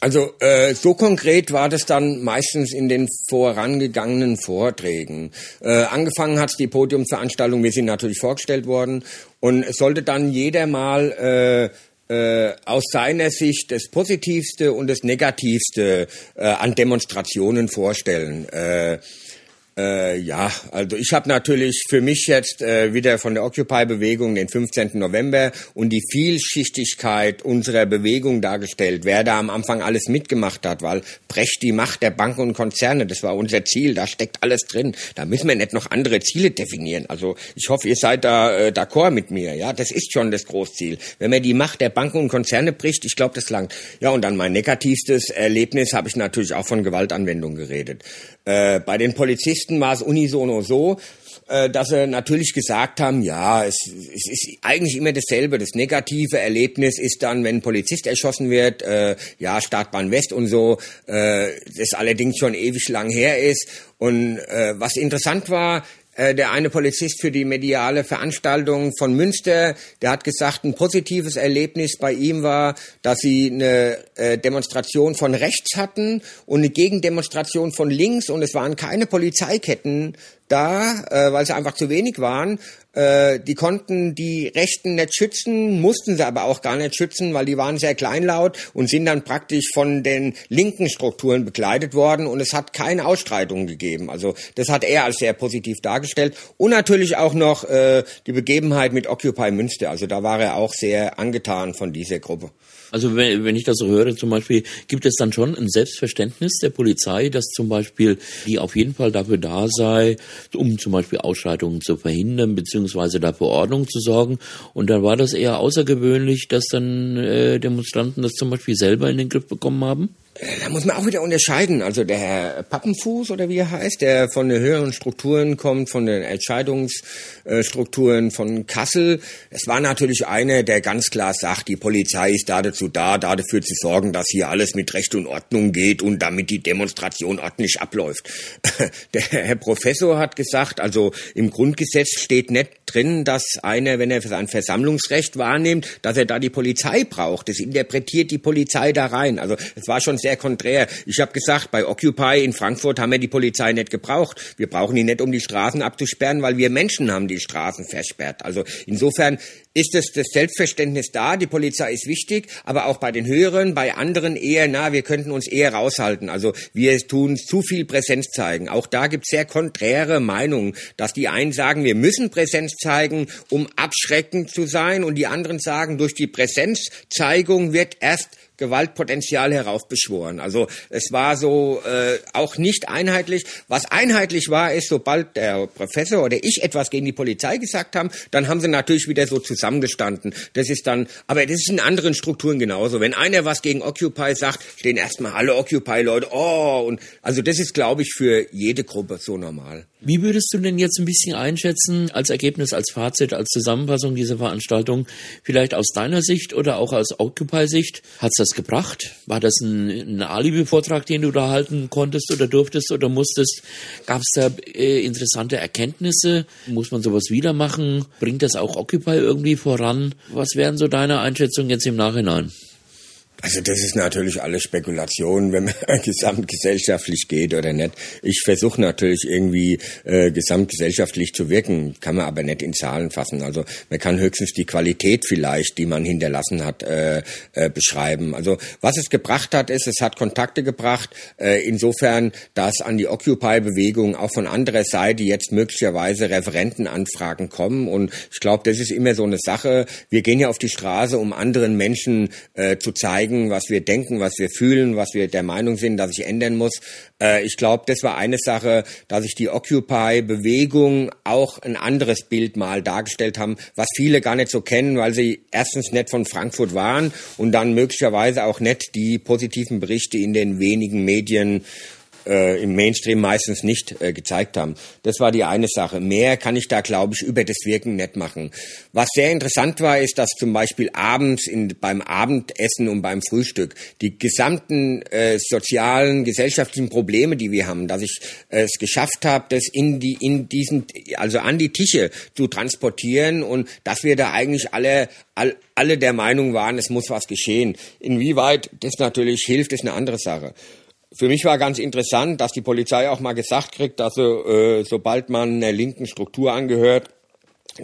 Also äh, so konkret war das dann meistens in den vorangegangenen Vorträgen. Äh, angefangen hat die Podiumsveranstaltung, wir sind natürlich vorgestellt worden und es sollte dann jeder mal äh, äh, aus seiner Sicht das Positivste und das Negativste äh, an Demonstrationen vorstellen. Äh, äh, ja, also ich habe natürlich für mich jetzt äh, wieder von der Occupy-Bewegung den 15. November und die Vielschichtigkeit unserer Bewegung dargestellt, wer da am Anfang alles mitgemacht hat, weil Brecht die Macht der Banken und Konzerne, das war unser Ziel, da steckt alles drin. Da müssen wir nicht noch andere Ziele definieren. Also ich hoffe, ihr seid da äh, d'accord mit mir. Ja, das ist schon das Großziel. Wenn man die Macht der Banken und Konzerne bricht, ich glaube, das langt. Ja, und dann mein negativstes Erlebnis habe ich natürlich auch von Gewaltanwendung geredet. Äh, bei den Polizisten war es unisono so, äh, dass sie natürlich gesagt haben, ja, es, es, ist eigentlich immer dasselbe. Das negative Erlebnis ist dann, wenn ein Polizist erschossen wird, äh, ja, Startbahn West und so, äh, das allerdings schon ewig lang her ist. Und äh, was interessant war, äh, der eine Polizist für die mediale Veranstaltung von Münster, der hat gesagt, ein positives Erlebnis bei ihm war, dass sie eine äh, Demonstration von rechts hatten und eine Gegendemonstration von links und es waren keine Polizeiketten da, äh, weil sie einfach zu wenig waren. Äh, die konnten die Rechten nicht schützen, mussten sie aber auch gar nicht schützen, weil die waren sehr kleinlaut und sind dann praktisch von den linken Strukturen begleitet worden und es hat keine Ausstreitungen gegeben. Also das hat er als sehr positiv dargestellt. Und natürlich auch noch äh, die Begebenheit mit Occupy Münster. Also da war er auch sehr angetan von dieser Gruppe. Also wenn, wenn ich das so höre, zum Beispiel, gibt es dann schon ein Selbstverständnis der Polizei, dass zum Beispiel die auf jeden Fall dafür da sei, um zum Beispiel Ausschreitungen zu verhindern, beziehungsweise dafür Ordnung zu sorgen. Und dann war das eher außergewöhnlich, dass dann äh, Demonstranten das zum Beispiel selber in den Griff bekommen haben? Da muss man auch wieder unterscheiden. Also der Herr Pappenfuß oder wie er heißt, der von den höheren Strukturen kommt, von den Entscheidungsstrukturen von Kassel. Es war natürlich einer, der ganz klar sagt, die Polizei ist da dazu da, da dafür zu sorgen, dass hier alles mit Recht und Ordnung geht und damit die Demonstration ordentlich abläuft. Der Herr Professor hat gesagt, also im Grundgesetz steht nicht drin, dass einer, wenn er sein Versammlungsrecht wahrnimmt, dass er da die Polizei braucht. Das interpretiert die Polizei da rein. Also es war schon sehr konträr. Ich habe gesagt, bei Occupy in Frankfurt haben wir die Polizei nicht gebraucht. Wir brauchen die nicht, um die Straßen abzusperren, weil wir Menschen haben die Straßen versperrt. Also insofern ist es das Selbstverständnis da, die Polizei ist wichtig, aber auch bei den Höheren, bei anderen eher, na, wir könnten uns eher raushalten. Also wir tun zu viel Präsenz zeigen. Auch da gibt es sehr konträre Meinungen, dass die einen sagen, wir müssen Präsenz zeigen, um abschreckend zu sein und die anderen sagen, durch die Präsenzzeigung wird erst Gewaltpotenzial heraufbeschworen. Also es war so äh, auch nicht einheitlich. Was einheitlich war, ist, sobald der Professor oder ich etwas gegen die Polizei gesagt haben, dann haben sie natürlich wieder so zusammengestanden. Das ist dann, aber das ist in anderen Strukturen genauso. Wenn einer was gegen Occupy sagt, stehen erstmal alle Occupy-Leute, oh, und also das ist, glaube ich, für jede Gruppe so normal. Wie würdest du denn jetzt ein bisschen einschätzen, als Ergebnis, als Fazit, als Zusammenfassung dieser Veranstaltung, vielleicht aus deiner Sicht oder auch aus Occupy-Sicht, hat's das gebracht? War das ein, ein Alibi-Vortrag, den du da halten konntest oder durftest oder musstest? Gab es da äh, interessante Erkenntnisse? Muss man sowas wieder machen? Bringt das auch Occupy irgendwie voran? Was wären so deine Einschätzungen jetzt im Nachhinein? Also das ist natürlich alles Spekulation, wenn man gesamtgesellschaftlich geht oder nicht. Ich versuche natürlich irgendwie äh, gesamtgesellschaftlich zu wirken, kann man aber nicht in Zahlen fassen. Also man kann höchstens die Qualität vielleicht, die man hinterlassen hat, äh, äh, beschreiben. Also was es gebracht hat, ist, es hat Kontakte gebracht. Äh, insofern, dass an die Occupy-Bewegung auch von anderer Seite jetzt möglicherweise Referentenanfragen kommen. Und ich glaube, das ist immer so eine Sache. Wir gehen ja auf die Straße, um anderen Menschen äh, zu zeigen, zeigen, was wir denken, was wir fühlen, was wir der Meinung sind, dass sich ändern muss. Äh, ich glaube, das war eine Sache, dass sich die Occupy-Bewegung auch ein anderes Bild mal dargestellt haben, was viele gar nicht so kennen, weil sie erstens nicht von Frankfurt waren und dann möglicherweise auch nicht die positiven Berichte in den wenigen Medien äh, im Mainstream meistens nicht äh, gezeigt haben. Das war die eine Sache. Mehr kann ich da, glaube ich, über das Wirken nicht machen. Was sehr interessant war, ist, dass zum Beispiel abends in, beim Abendessen und beim Frühstück die gesamten äh, sozialen, gesellschaftlichen Probleme, die wir haben, dass ich äh, es geschafft habe, das in die in diesen also an die Tische zu transportieren und dass wir da eigentlich alle all, alle der Meinung waren, es muss was geschehen. Inwieweit das natürlich hilft, ist eine andere Sache. Für mich war ganz interessant, dass die Polizei auch mal gesagt kriegt, dass sie, äh, sobald man einer linken Struktur angehört,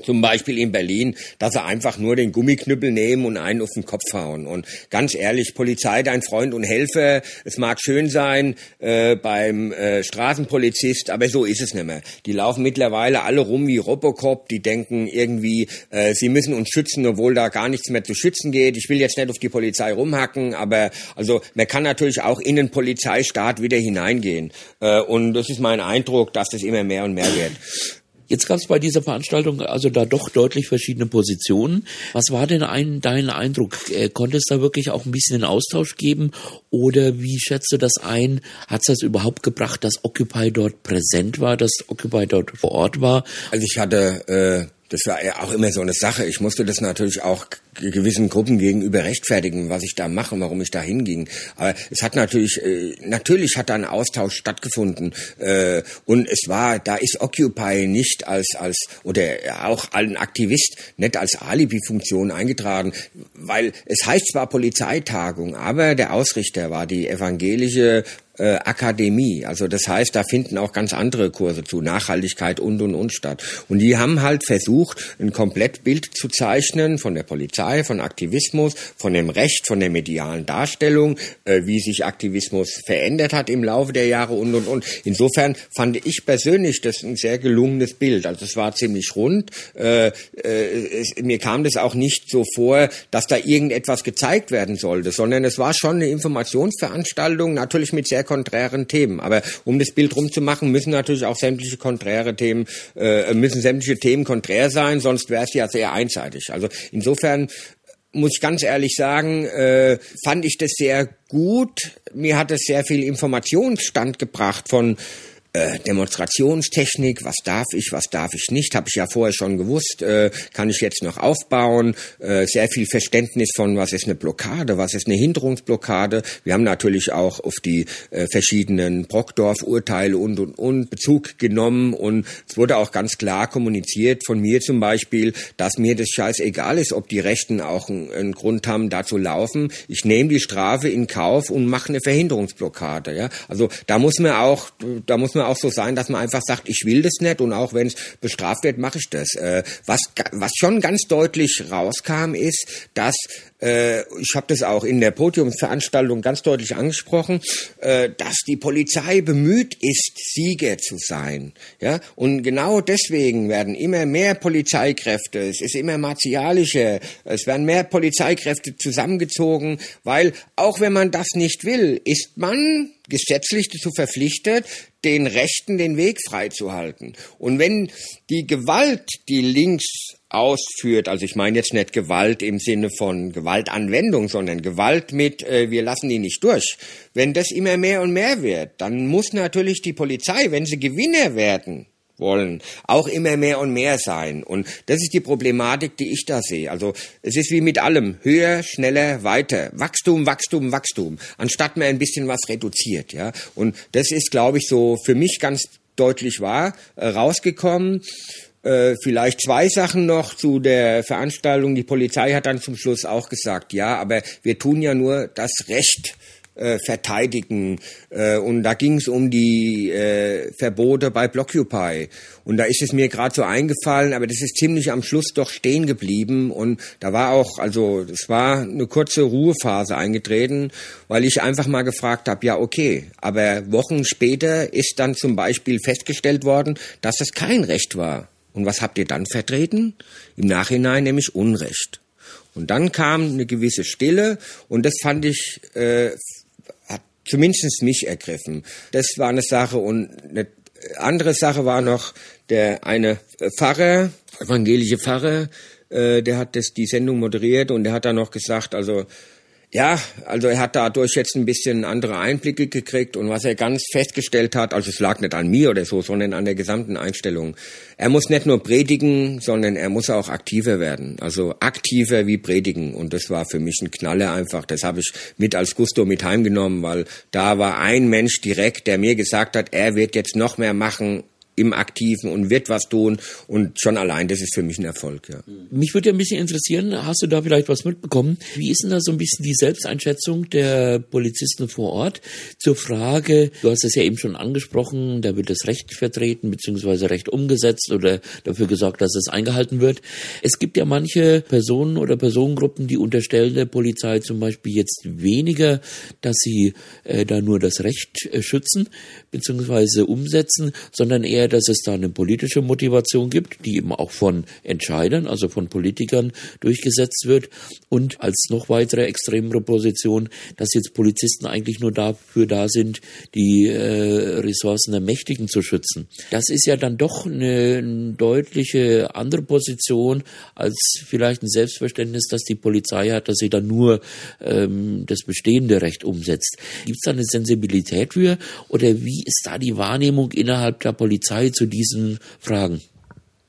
zum Beispiel in Berlin, dass sie einfach nur den Gummiknüppel nehmen und einen auf den Kopf hauen. Und ganz ehrlich, Polizei, dein Freund und Helfer, es mag schön sein äh, beim äh, Straßenpolizist, aber so ist es nicht mehr. Die laufen mittlerweile alle rum wie Robocop, die denken irgendwie, äh, sie müssen uns schützen, obwohl da gar nichts mehr zu schützen geht. Ich will jetzt nicht auf die Polizei rumhacken, aber also man kann natürlich auch in den Polizeistaat wieder hineingehen. Äh, und das ist mein Eindruck, dass das immer mehr und mehr wird. Jetzt gab es bei dieser Veranstaltung also da doch deutlich verschiedene Positionen. Was war denn ein, dein Eindruck? Äh, konnte es da wirklich auch ein bisschen einen Austausch geben? Oder wie schätzt du das ein? Hat es das überhaupt gebracht, dass Occupy dort präsent war, dass Occupy dort vor Ort war? Also ich hatte äh, das war ja auch immer so eine Sache. Ich musste das natürlich auch gewissen Gruppen gegenüber rechtfertigen, was ich da mache, warum ich da hinging. Aber es hat natürlich, äh, natürlich hat da ein Austausch stattgefunden. Äh, und es war, da ist Occupy nicht als, als, oder auch ein Aktivist nicht als Alibi-Funktion eingetragen, weil es heißt zwar Polizeitagung, aber der Ausrichter war die evangelische äh, Akademie. Also das heißt, da finden auch ganz andere Kurse zu, Nachhaltigkeit und und und statt. Und die haben halt versucht, ein Komplettbild zu zeichnen von der Polizei, von Aktivismus, von dem Recht, von der medialen Darstellung, äh, wie sich Aktivismus verändert hat im Laufe der Jahre und und und. Insofern fand ich persönlich das ein sehr gelungenes Bild. Also es war ziemlich rund. Äh, äh, es, mir kam das auch nicht so vor, dass da irgendetwas gezeigt werden sollte, sondern es war schon eine Informationsveranstaltung, natürlich mit sehr konträren Themen. Aber um das Bild rumzumachen, müssen natürlich auch sämtliche konträre Themen, äh, müssen sämtliche Themen konträr sein, sonst wäre es ja sehr einseitig. Also insofern muss ich ganz ehrlich sagen, äh, fand ich das sehr gut. Mir hat es sehr viel Informationsstand gebracht von äh, Demonstrationstechnik, was darf ich, was darf ich nicht, habe ich ja vorher schon gewusst, äh, kann ich jetzt noch aufbauen, äh, sehr viel Verständnis von, was ist eine Blockade, was ist eine Hinderungsblockade. Wir haben natürlich auch auf die äh, verschiedenen Brockdorf-Urteile und, und, und Bezug genommen und es wurde auch ganz klar kommuniziert von mir zum Beispiel, dass mir das scheißegal ist, ob die Rechten auch einen, einen Grund haben, da zu laufen. Ich nehme die Strafe in Kauf und mache eine Verhinderungsblockade. Ja? Also da muss man auch, da muss man auch so sein, dass man einfach sagt, ich will das nicht und auch wenn es bestraft wird, mache ich das. Äh, was, was schon ganz deutlich rauskam, ist, dass ich habe das auch in der Podiumsveranstaltung ganz deutlich angesprochen, äh, dass die Polizei bemüht ist, Sieger zu sein. Ja? Und genau deswegen werden immer mehr Polizeikräfte, es ist immer martialischer, es werden mehr Polizeikräfte zusammengezogen, weil auch wenn man das nicht will, ist man gesetzlich dazu verpflichtet, den Rechten den Weg freizuhalten. Und wenn die Gewalt, die links ausführt, also ich meine jetzt nicht Gewalt im Sinne von Gewaltanwendung, sondern Gewalt mit, äh, wir lassen die nicht durch. Wenn das immer mehr und mehr wird, dann muss natürlich die Polizei, wenn sie Gewinner werden, wollen, auch immer mehr und mehr sein. Und das ist die Problematik, die ich da sehe. Also es ist wie mit allem, höher, schneller, weiter. Wachstum, Wachstum, Wachstum, anstatt man ein bisschen was reduziert. Ja? Und das ist, glaube ich, so für mich ganz deutlich wahr, äh, rausgekommen. Äh, vielleicht zwei Sachen noch zu der Veranstaltung. Die Polizei hat dann zum Schluss auch gesagt, ja, aber wir tun ja nur das Recht äh, verteidigen. Äh, und da ging es um die äh, Verbote bei Blockupy. Und da ist es mir gerade so eingefallen, aber das ist ziemlich am Schluss doch stehen geblieben. Und da war auch, also es war eine kurze Ruhephase eingetreten, weil ich einfach mal gefragt habe, ja okay, aber Wochen später ist dann zum Beispiel festgestellt worden, dass es kein Recht war. Und was habt ihr dann vertreten? Im Nachhinein nämlich Unrecht. Und dann kam eine gewisse Stille und das fand ich, äh, hat zumindest mich ergriffen. Das war eine Sache und eine andere Sache war noch der eine Pfarrer, evangelische Pfarrer, äh, der hat das die Sendung moderiert und der hat dann noch gesagt, also ja, also er hat dadurch jetzt ein bisschen andere Einblicke gekriegt und was er ganz festgestellt hat, also es lag nicht an mir oder so, sondern an der gesamten Einstellung. Er muss nicht nur predigen, sondern er muss auch aktiver werden. Also aktiver wie predigen. Und das war für mich ein Knaller einfach. Das habe ich mit als Gusto mit heimgenommen, weil da war ein Mensch direkt, der mir gesagt hat, er wird jetzt noch mehr machen im Aktiven und wird was tun und schon allein, das ist für mich ein Erfolg. Ja. Mich würde ja ein bisschen interessieren, hast du da vielleicht was mitbekommen? Wie ist denn da so ein bisschen die Selbsteinschätzung der Polizisten vor Ort zur Frage, du hast es ja eben schon angesprochen, da wird das Recht vertreten beziehungsweise Recht umgesetzt oder dafür gesorgt, dass es eingehalten wird. Es gibt ja manche Personen oder Personengruppen, die unterstellen der Polizei zum Beispiel jetzt weniger, dass sie äh, da nur das Recht äh, schützen beziehungsweise umsetzen, sondern eher dass es da eine politische Motivation gibt, die eben auch von Entscheidern, also von Politikern durchgesetzt wird und als noch weitere extremere Position, dass jetzt Polizisten eigentlich nur dafür da sind, die äh, Ressourcen der Mächtigen zu schützen. Das ist ja dann doch eine, eine deutliche andere Position als vielleicht ein Selbstverständnis, dass die Polizei hat, dass sie dann nur ähm, das bestehende Recht umsetzt. Gibt es da eine Sensibilität für oder wie ist da die Wahrnehmung innerhalb der Polizei? Polizei zu diesen Fragen?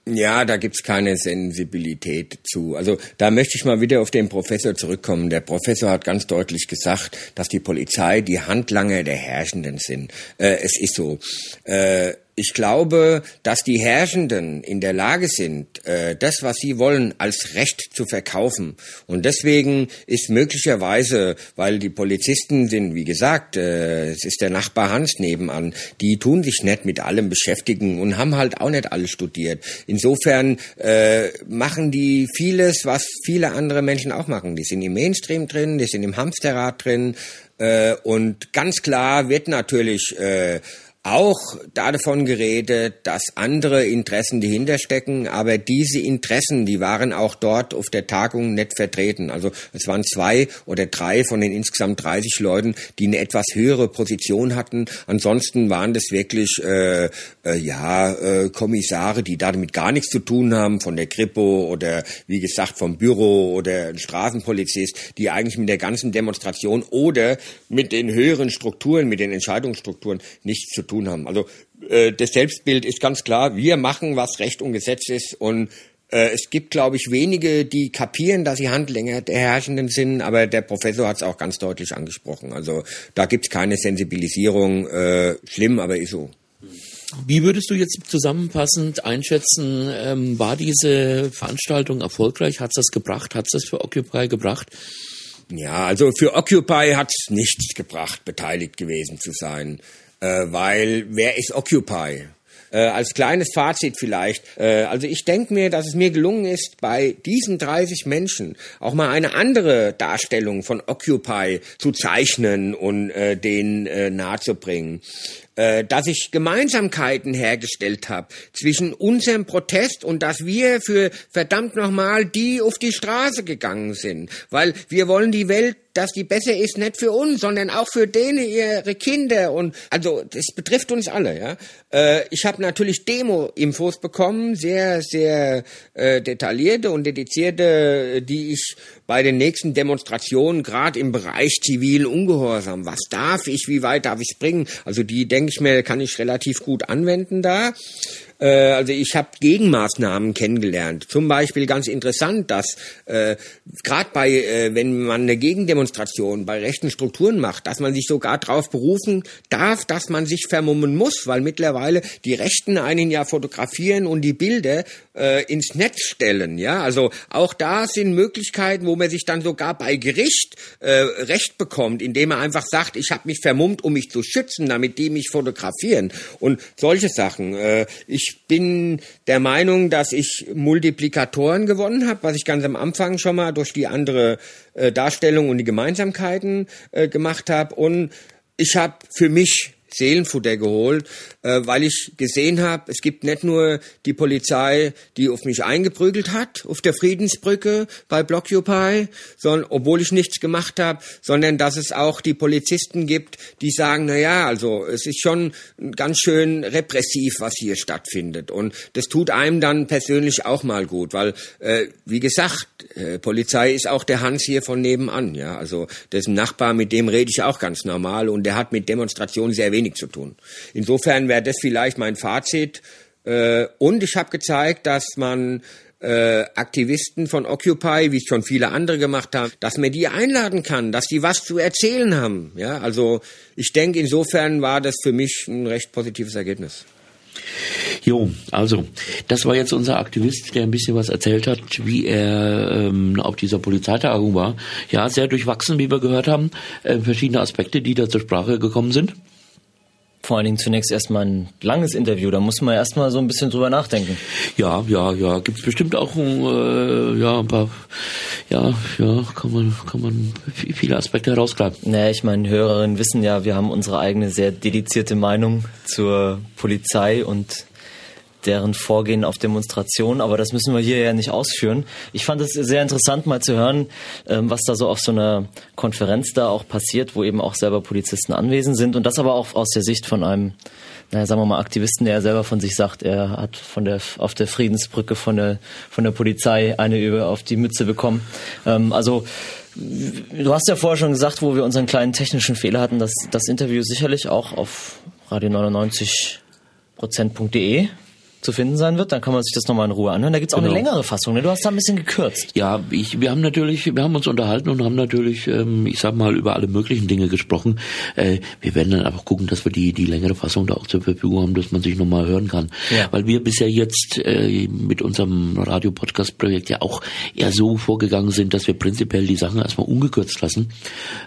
Ja, da gibt's keine Sensibilität zu. Also da möchte ich mal wieder auf den Professor zurückkommen. Der Professor hat ganz deutlich gesagt, dass die Polizei die Handlanger der Herrschenden sind. Äh, es ist so. Äh, ich glaube, dass die Herrschenden in der Lage sind, äh, das, was sie wollen, als Recht zu verkaufen. Und deswegen ist möglicherweise, weil die Polizisten sind, wie gesagt, äh, es ist der Nachbar Hans nebenan, die tun sich nicht mit allem beschäftigen und haben halt auch nicht alles studiert. Insofern äh, machen die vieles, was viele andere Menschen auch machen. Die sind im Mainstream drin, die sind im Hamsterrad drin. Äh, und ganz klar wird natürlich äh, auch davon geredet, dass andere Interessen dahinter stecken, aber diese Interessen, die waren auch dort auf der Tagung nicht vertreten. Also es waren zwei oder drei von den insgesamt 30 Leuten, die eine etwas höhere Position hatten. Ansonsten waren das wirklich äh, äh, ja äh, Kommissare, die damit gar nichts zu tun haben, von der Kripo oder wie gesagt vom Büro oder ein Straßenpolizist, die eigentlich mit der ganzen Demonstration oder mit den höheren Strukturen, mit den Entscheidungsstrukturen nichts zu tun tun haben. Also äh, das Selbstbild ist ganz klar, wir machen, was Recht und Gesetz ist und äh, es gibt, glaube ich, wenige, die kapieren, dass sie Handlänger der Herrschenden sind, aber der Professor hat es auch ganz deutlich angesprochen. Also da gibt es keine Sensibilisierung. Äh, schlimm, aber ist so. Wie würdest du jetzt zusammenfassend einschätzen, ähm, war diese Veranstaltung erfolgreich? Hat es das gebracht? Hat es das für Occupy gebracht? Ja, also für Occupy hat es nichts gebracht, beteiligt gewesen zu sein. Äh, weil wer ist Occupy? Äh, als kleines Fazit vielleicht. Äh, also ich denke mir, dass es mir gelungen ist, bei diesen 30 Menschen auch mal eine andere Darstellung von Occupy zu zeichnen und äh, denen äh, nahezubringen äh, dass ich Gemeinsamkeiten hergestellt habe zwischen unserem Protest und dass wir für verdammt nochmal die auf die Straße gegangen sind, weil wir wollen die Welt dass die besser ist, nicht für uns, sondern auch für denen ihre Kinder und also das betrifft uns alle. Ja, äh, ich habe natürlich Demo-Infos bekommen, sehr sehr äh, detaillierte und dedizierte, die ich bei den nächsten Demonstrationen gerade im Bereich zivilen Ungehorsam, was darf ich, wie weit darf ich bringen, also die denke ich mir, kann ich relativ gut anwenden da. Äh, also ich habe Gegenmaßnahmen kennengelernt. Zum Beispiel ganz interessant, dass äh, gerade bei, äh, wenn man eine Gegendemonstration bei rechten Strukturen macht, dass man sich sogar darauf berufen darf, dass man sich vermummen muss, weil mittlerweile die Rechten einen ja fotografieren und die Bilder äh, ins Netz stellen. Ja, also auch da sind Möglichkeiten, wo man sich dann sogar bei Gericht äh, Recht bekommt, indem er einfach sagt, ich habe mich vermummt, um mich zu schützen, damit die mich fotografieren und solche Sachen. Äh, ich bin der Meinung, dass ich Multiplikatoren gewonnen habe, was ich ganz am Anfang schon mal durch die andere äh, Darstellung und die Gemeinsamkeiten äh, gemacht habe. Und ich habe für mich Seelenfutter geholt, äh, weil ich gesehen habe, es gibt nicht nur die Polizei, die auf mich eingeprügelt hat, auf der Friedensbrücke bei Blockupy, sondern, obwohl ich nichts gemacht habe, sondern dass es auch die Polizisten gibt, die sagen, na ja, also es ist schon ganz schön repressiv, was hier stattfindet. Und das tut einem dann persönlich auch mal gut, weil, äh, wie gesagt, äh, Polizei ist auch der Hans hier von nebenan, ja, also ein Nachbar, mit dem rede ich auch ganz normal und der hat mit Demonstrationen sehr wenig zu tun. Insofern wäre das vielleicht mein Fazit. Äh, und ich habe gezeigt, dass man äh, Aktivisten von Occupy, wie es schon viele andere gemacht haben, dass man die einladen kann, dass die was zu erzählen haben. Ja, also ich denke, insofern war das für mich ein recht positives Ergebnis. Jo, also, das war jetzt unser Aktivist, der ein bisschen was erzählt hat, wie er ähm, auf dieser Polizeitagung war. Ja, sehr durchwachsen, wie wir gehört haben. Äh, verschiedene Aspekte, die da zur Sprache gekommen sind vor allen Dingen zunächst erstmal ein langes Interview. Da muss man erstmal so ein bisschen drüber nachdenken. Ja, ja, ja. Gibt es bestimmt auch äh, ja, ein paar, ja, ja, kann man, kann man viele Aspekte herausgreifen. Naja, ich meine, Hörerinnen wissen ja, wir haben unsere eigene sehr dedizierte Meinung zur Polizei und deren Vorgehen auf Demonstrationen, aber das müssen wir hier ja nicht ausführen. Ich fand es sehr interessant, mal zu hören, ähm, was da so auf so einer Konferenz da auch passiert, wo eben auch selber Polizisten anwesend sind und das aber auch aus der Sicht von einem, naja, sagen wir mal, Aktivisten, der selber von sich sagt, er hat von der, auf der Friedensbrücke von der, von der Polizei eine über auf die Mütze bekommen. Ähm, also, Du hast ja vorher schon gesagt, wo wir unseren kleinen technischen Fehler hatten, dass das Interview sicherlich auch auf radio99%.de zu finden sein wird. Dann kann man sich das nochmal in Ruhe anhören. Da gibt's auch genau. eine längere Fassung. Ne? Du hast da ein bisschen gekürzt. Ja, ich, wir haben natürlich, wir haben uns unterhalten und haben natürlich, ähm, ich sag mal, über alle möglichen Dinge gesprochen. Äh, wir werden dann einfach gucken, dass wir die, die längere Fassung da auch zur Verfügung haben, dass man sich nochmal hören kann. Ja. Weil wir bisher jetzt äh, mit unserem Radio-Podcast-Projekt ja auch eher so vorgegangen sind, dass wir prinzipiell die Sachen erstmal ungekürzt lassen.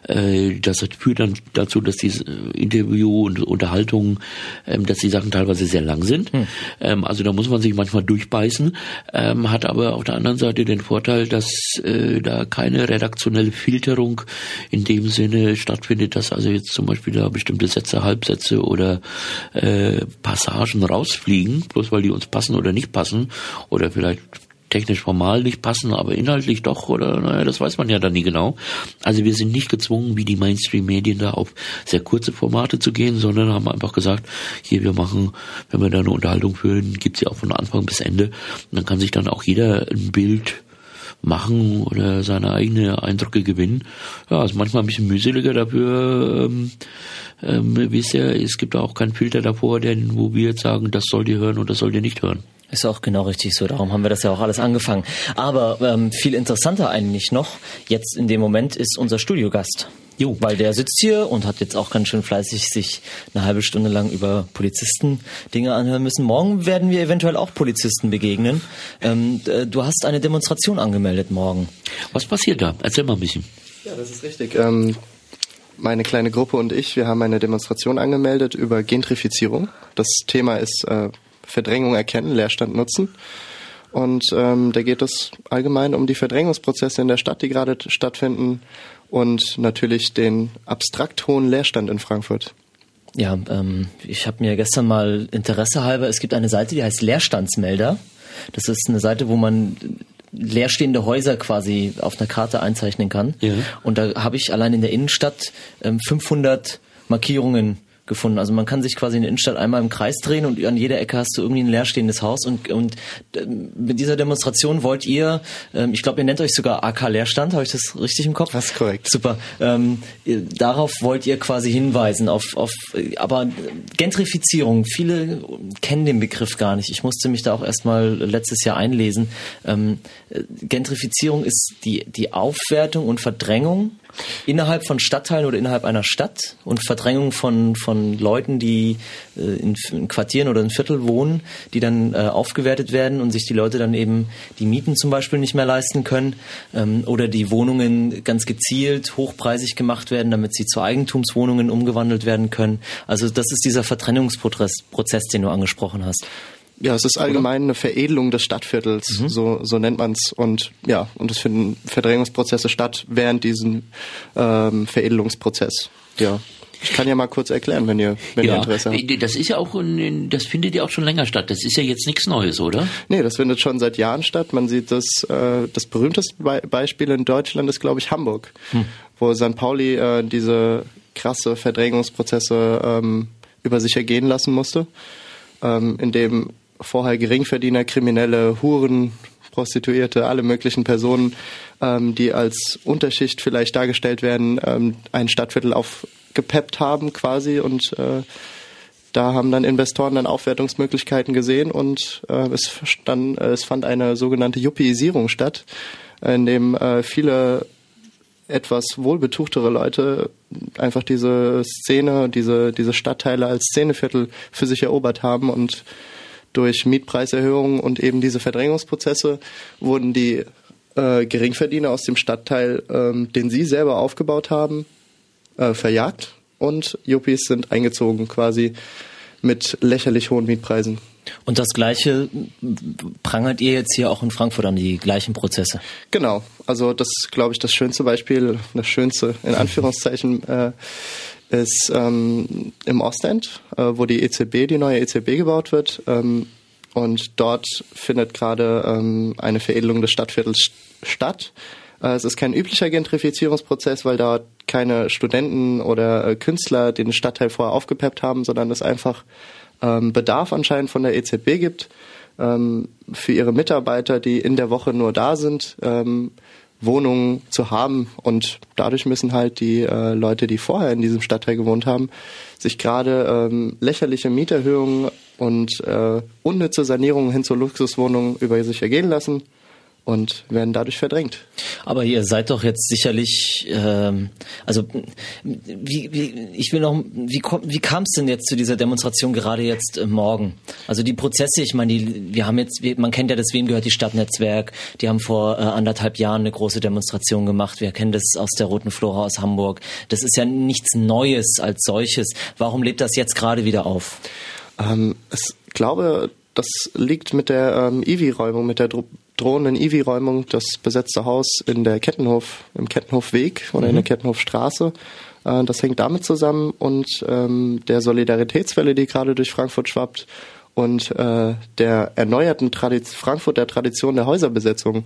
Äh, das führt dann dazu, dass die Interview und Unterhaltung, ähm, dass die Sachen teilweise sehr lang sind. Hm. Ähm, ähm, also da muss man sich manchmal durchbeißen, ähm, hat aber auf der anderen Seite den Vorteil, dass äh, da keine redaktionelle Filterung in dem Sinne stattfindet, dass also jetzt zum Beispiel da bestimmte Sätze, Halbsätze oder äh, Passagen rausfliegen, bloß weil die uns passen oder nicht passen oder vielleicht technisch formal nicht passen, aber inhaltlich doch, oder naja, das weiß man ja dann nie genau. Also wir sind nicht gezwungen, wie die Mainstream-Medien da auf sehr kurze Formate zu gehen, sondern haben einfach gesagt, hier, wir machen, wenn wir da eine Unterhaltung führen, gibt's ja auch von Anfang bis Ende. Und dann kann sich dann auch jeder ein Bild machen oder seine eigene Eindrücke gewinnen. Ja, ist manchmal ein bisschen mühseliger dafür, ähm, ähm, wisst ihr, es gibt auch keinen Filter davor, denn wo wir jetzt sagen, das sollt ihr hören und das sollt ihr nicht hören. Ist auch genau richtig so. Darum haben wir das ja auch alles angefangen. Aber ähm, viel interessanter eigentlich noch, jetzt in dem Moment ist unser Studiogast. Jo. Weil der sitzt hier und hat jetzt auch ganz schön fleißig sich eine halbe Stunde lang über Polizisten Dinge anhören müssen. Morgen werden wir eventuell auch Polizisten begegnen. Ähm, du hast eine Demonstration angemeldet morgen. Was passiert da? Erzähl mal ein bisschen. Ja, das ist richtig. Ähm, meine kleine Gruppe und ich, wir haben eine Demonstration angemeldet über Gentrifizierung. Das Thema ist äh, Verdrängung erkennen, Leerstand nutzen. Und ähm, da geht es allgemein um die Verdrängungsprozesse in der Stadt, die gerade stattfinden und natürlich den abstrakt hohen Leerstand in Frankfurt. Ja, ähm, ich habe mir gestern mal Interesse halber, es gibt eine Seite, die heißt Leerstandsmelder. Das ist eine Seite, wo man leerstehende Häuser quasi auf einer Karte einzeichnen kann. Ja. Und da habe ich allein in der Innenstadt ähm, 500 Markierungen gefunden. Also man kann sich quasi in der Innenstadt einmal im Kreis drehen und an jeder Ecke hast du irgendwie ein leerstehendes Haus. Und, und äh, mit dieser Demonstration wollt ihr, ähm, ich glaube, ihr nennt euch sogar AK Leerstand, habe ich das richtig im Kopf? Das ist korrekt. Super. Ähm, darauf wollt ihr quasi hinweisen, auf, auf aber Gentrifizierung, viele kennen den Begriff gar nicht. Ich musste mich da auch erstmal letztes Jahr einlesen. Ähm, Gentrifizierung ist die, die Aufwertung und Verdrängung innerhalb von Stadtteilen oder innerhalb einer Stadt und Verdrängung von, von Leuten, die äh, in, in, Quartieren oder in Viertel wohnen, die dann äh, aufgewertet werden und sich die Leute dann eben die Mieten zum Beispiel nicht mehr leisten können ähm, oder die Wohnungen ganz gezielt hochpreisig gemacht werden, damit sie zu Eigentumswohnungen umgewandelt werden können. Also das ist dieser Vertrennungsprozess, Prozess, den du angesprochen hast. Ja, es ist allgemein eine Veredelung des Stadtviertels, mhm. so, so nennt man es. Und ja, und es finden Verdrängungsprozesse statt während diesem ähm, Veredelungsprozess. Ja. Ich kann ja mal kurz erklären, wenn ihr, wenn ja, ihr Interesse habt. Das ist ja auch, das findet ja auch schon länger statt. Das ist ja jetzt nichts Neues, oder? Nee, das findet schon seit Jahren statt. Man sieht das, äh, das berühmteste Beispiel in Deutschland ist, glaube ich, Hamburg, hm. wo St. Pauli äh, diese krasse Verdrängungsprozesse ähm, über sich ergehen lassen musste, ähm, indem vorher Geringverdiener, Kriminelle, Huren, Prostituierte, alle möglichen Personen, ähm, die als Unterschicht vielleicht dargestellt werden, ähm, ein Stadtviertel aufgepeppt haben quasi und äh, da haben dann Investoren dann Aufwertungsmöglichkeiten gesehen und äh, es, dann, äh, es fand eine sogenannte Yuppieisierung statt, in dem äh, viele etwas wohlbetuchtere Leute einfach diese Szene, diese, diese Stadtteile als Szeneviertel für sich erobert haben und durch Mietpreiserhöhungen und eben diese Verdrängungsprozesse wurden die äh, Geringverdiener aus dem Stadtteil, ähm, den sie selber aufgebaut haben, äh, verjagt und Yuppies sind eingezogen quasi mit lächerlich hohen Mietpreisen. Und das Gleiche prangert ihr jetzt hier auch in Frankfurt an, die gleichen Prozesse? Genau. Also das glaube ich, das schönste Beispiel, das schönste in Anführungszeichen äh, ist ähm, im Ostend, äh, wo die EZB, die neue EZB gebaut wird. Ähm, und dort findet gerade ähm, eine Veredelung des Stadtviertels statt. Äh, es ist kein üblicher Gentrifizierungsprozess, weil da keine Studenten oder äh, Künstler den Stadtteil vorher aufgepeppt haben, sondern es einfach ähm, Bedarf anscheinend von der EZB gibt ähm, für ihre Mitarbeiter, die in der Woche nur da sind, ähm, Wohnungen zu haben. Und dadurch müssen halt die äh, Leute, die vorher in diesem Stadtteil gewohnt haben, sich gerade ähm, lächerliche Mieterhöhungen und äh, unnütze Sanierungen hin zu Luxuswohnungen über sich ergehen lassen und werden dadurch verdrängt. Aber ihr seid doch jetzt sicherlich, ähm, also wie, wie, ich will noch, wie, wie kam es denn jetzt zu dieser Demonstration gerade jetzt äh, morgen? Also die Prozesse, ich meine, die, wir haben jetzt, man kennt ja das Wem gehört die Stadtnetzwerk, die haben vor äh, anderthalb Jahren eine große Demonstration gemacht. Wir kennen das aus der Roten Flora aus Hamburg. Das ist ja nichts Neues als solches. Warum lebt das jetzt gerade wieder auf? Ähm, ich glaube, das liegt mit der ähm, IWI-Räumung, mit der drohenden IWI-Räumung das besetzte Haus in der Kettenhof, im Kettenhofweg oder mhm. in der mhm. Kettenhofstraße. Äh, das hängt damit zusammen und ähm, der Solidaritätswelle, die gerade durch Frankfurt schwappt und äh, der erneuerten Tradition, Frankfurt der Tradition der Häuserbesetzung,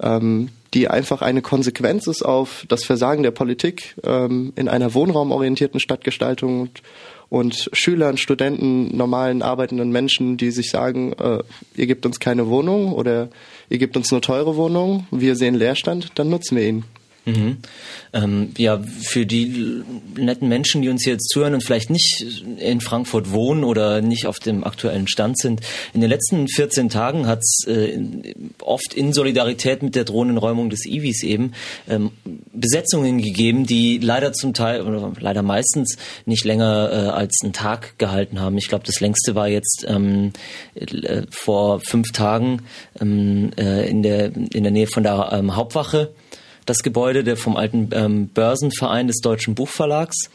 ähm, die einfach eine Konsequenz ist auf das Versagen der Politik ähm, in einer wohnraumorientierten Stadtgestaltung und und Schülern, Studenten, normalen arbeitenden Menschen, die sich sagen, äh, ihr gebt uns keine Wohnung oder ihr gebt uns nur teure Wohnungen, wir sehen Leerstand, dann nutzen wir ihn. Mhm. Ähm, ja, für die netten Menschen, die uns jetzt zuhören und vielleicht nicht in Frankfurt wohnen oder nicht auf dem aktuellen Stand sind, in den letzten 14 Tagen hat es äh, oft in Solidarität mit der drohenden Räumung des IWIs eben ähm, Besetzungen gegeben, die leider zum Teil oder leider meistens nicht länger äh, als einen Tag gehalten haben. Ich glaube, das längste war jetzt ähm, äh, vor fünf Tagen ähm, äh, in, der, in der Nähe von der ähm, Hauptwache das Gebäude der vom alten ähm, Börsenverein des Deutschen Buchverlags.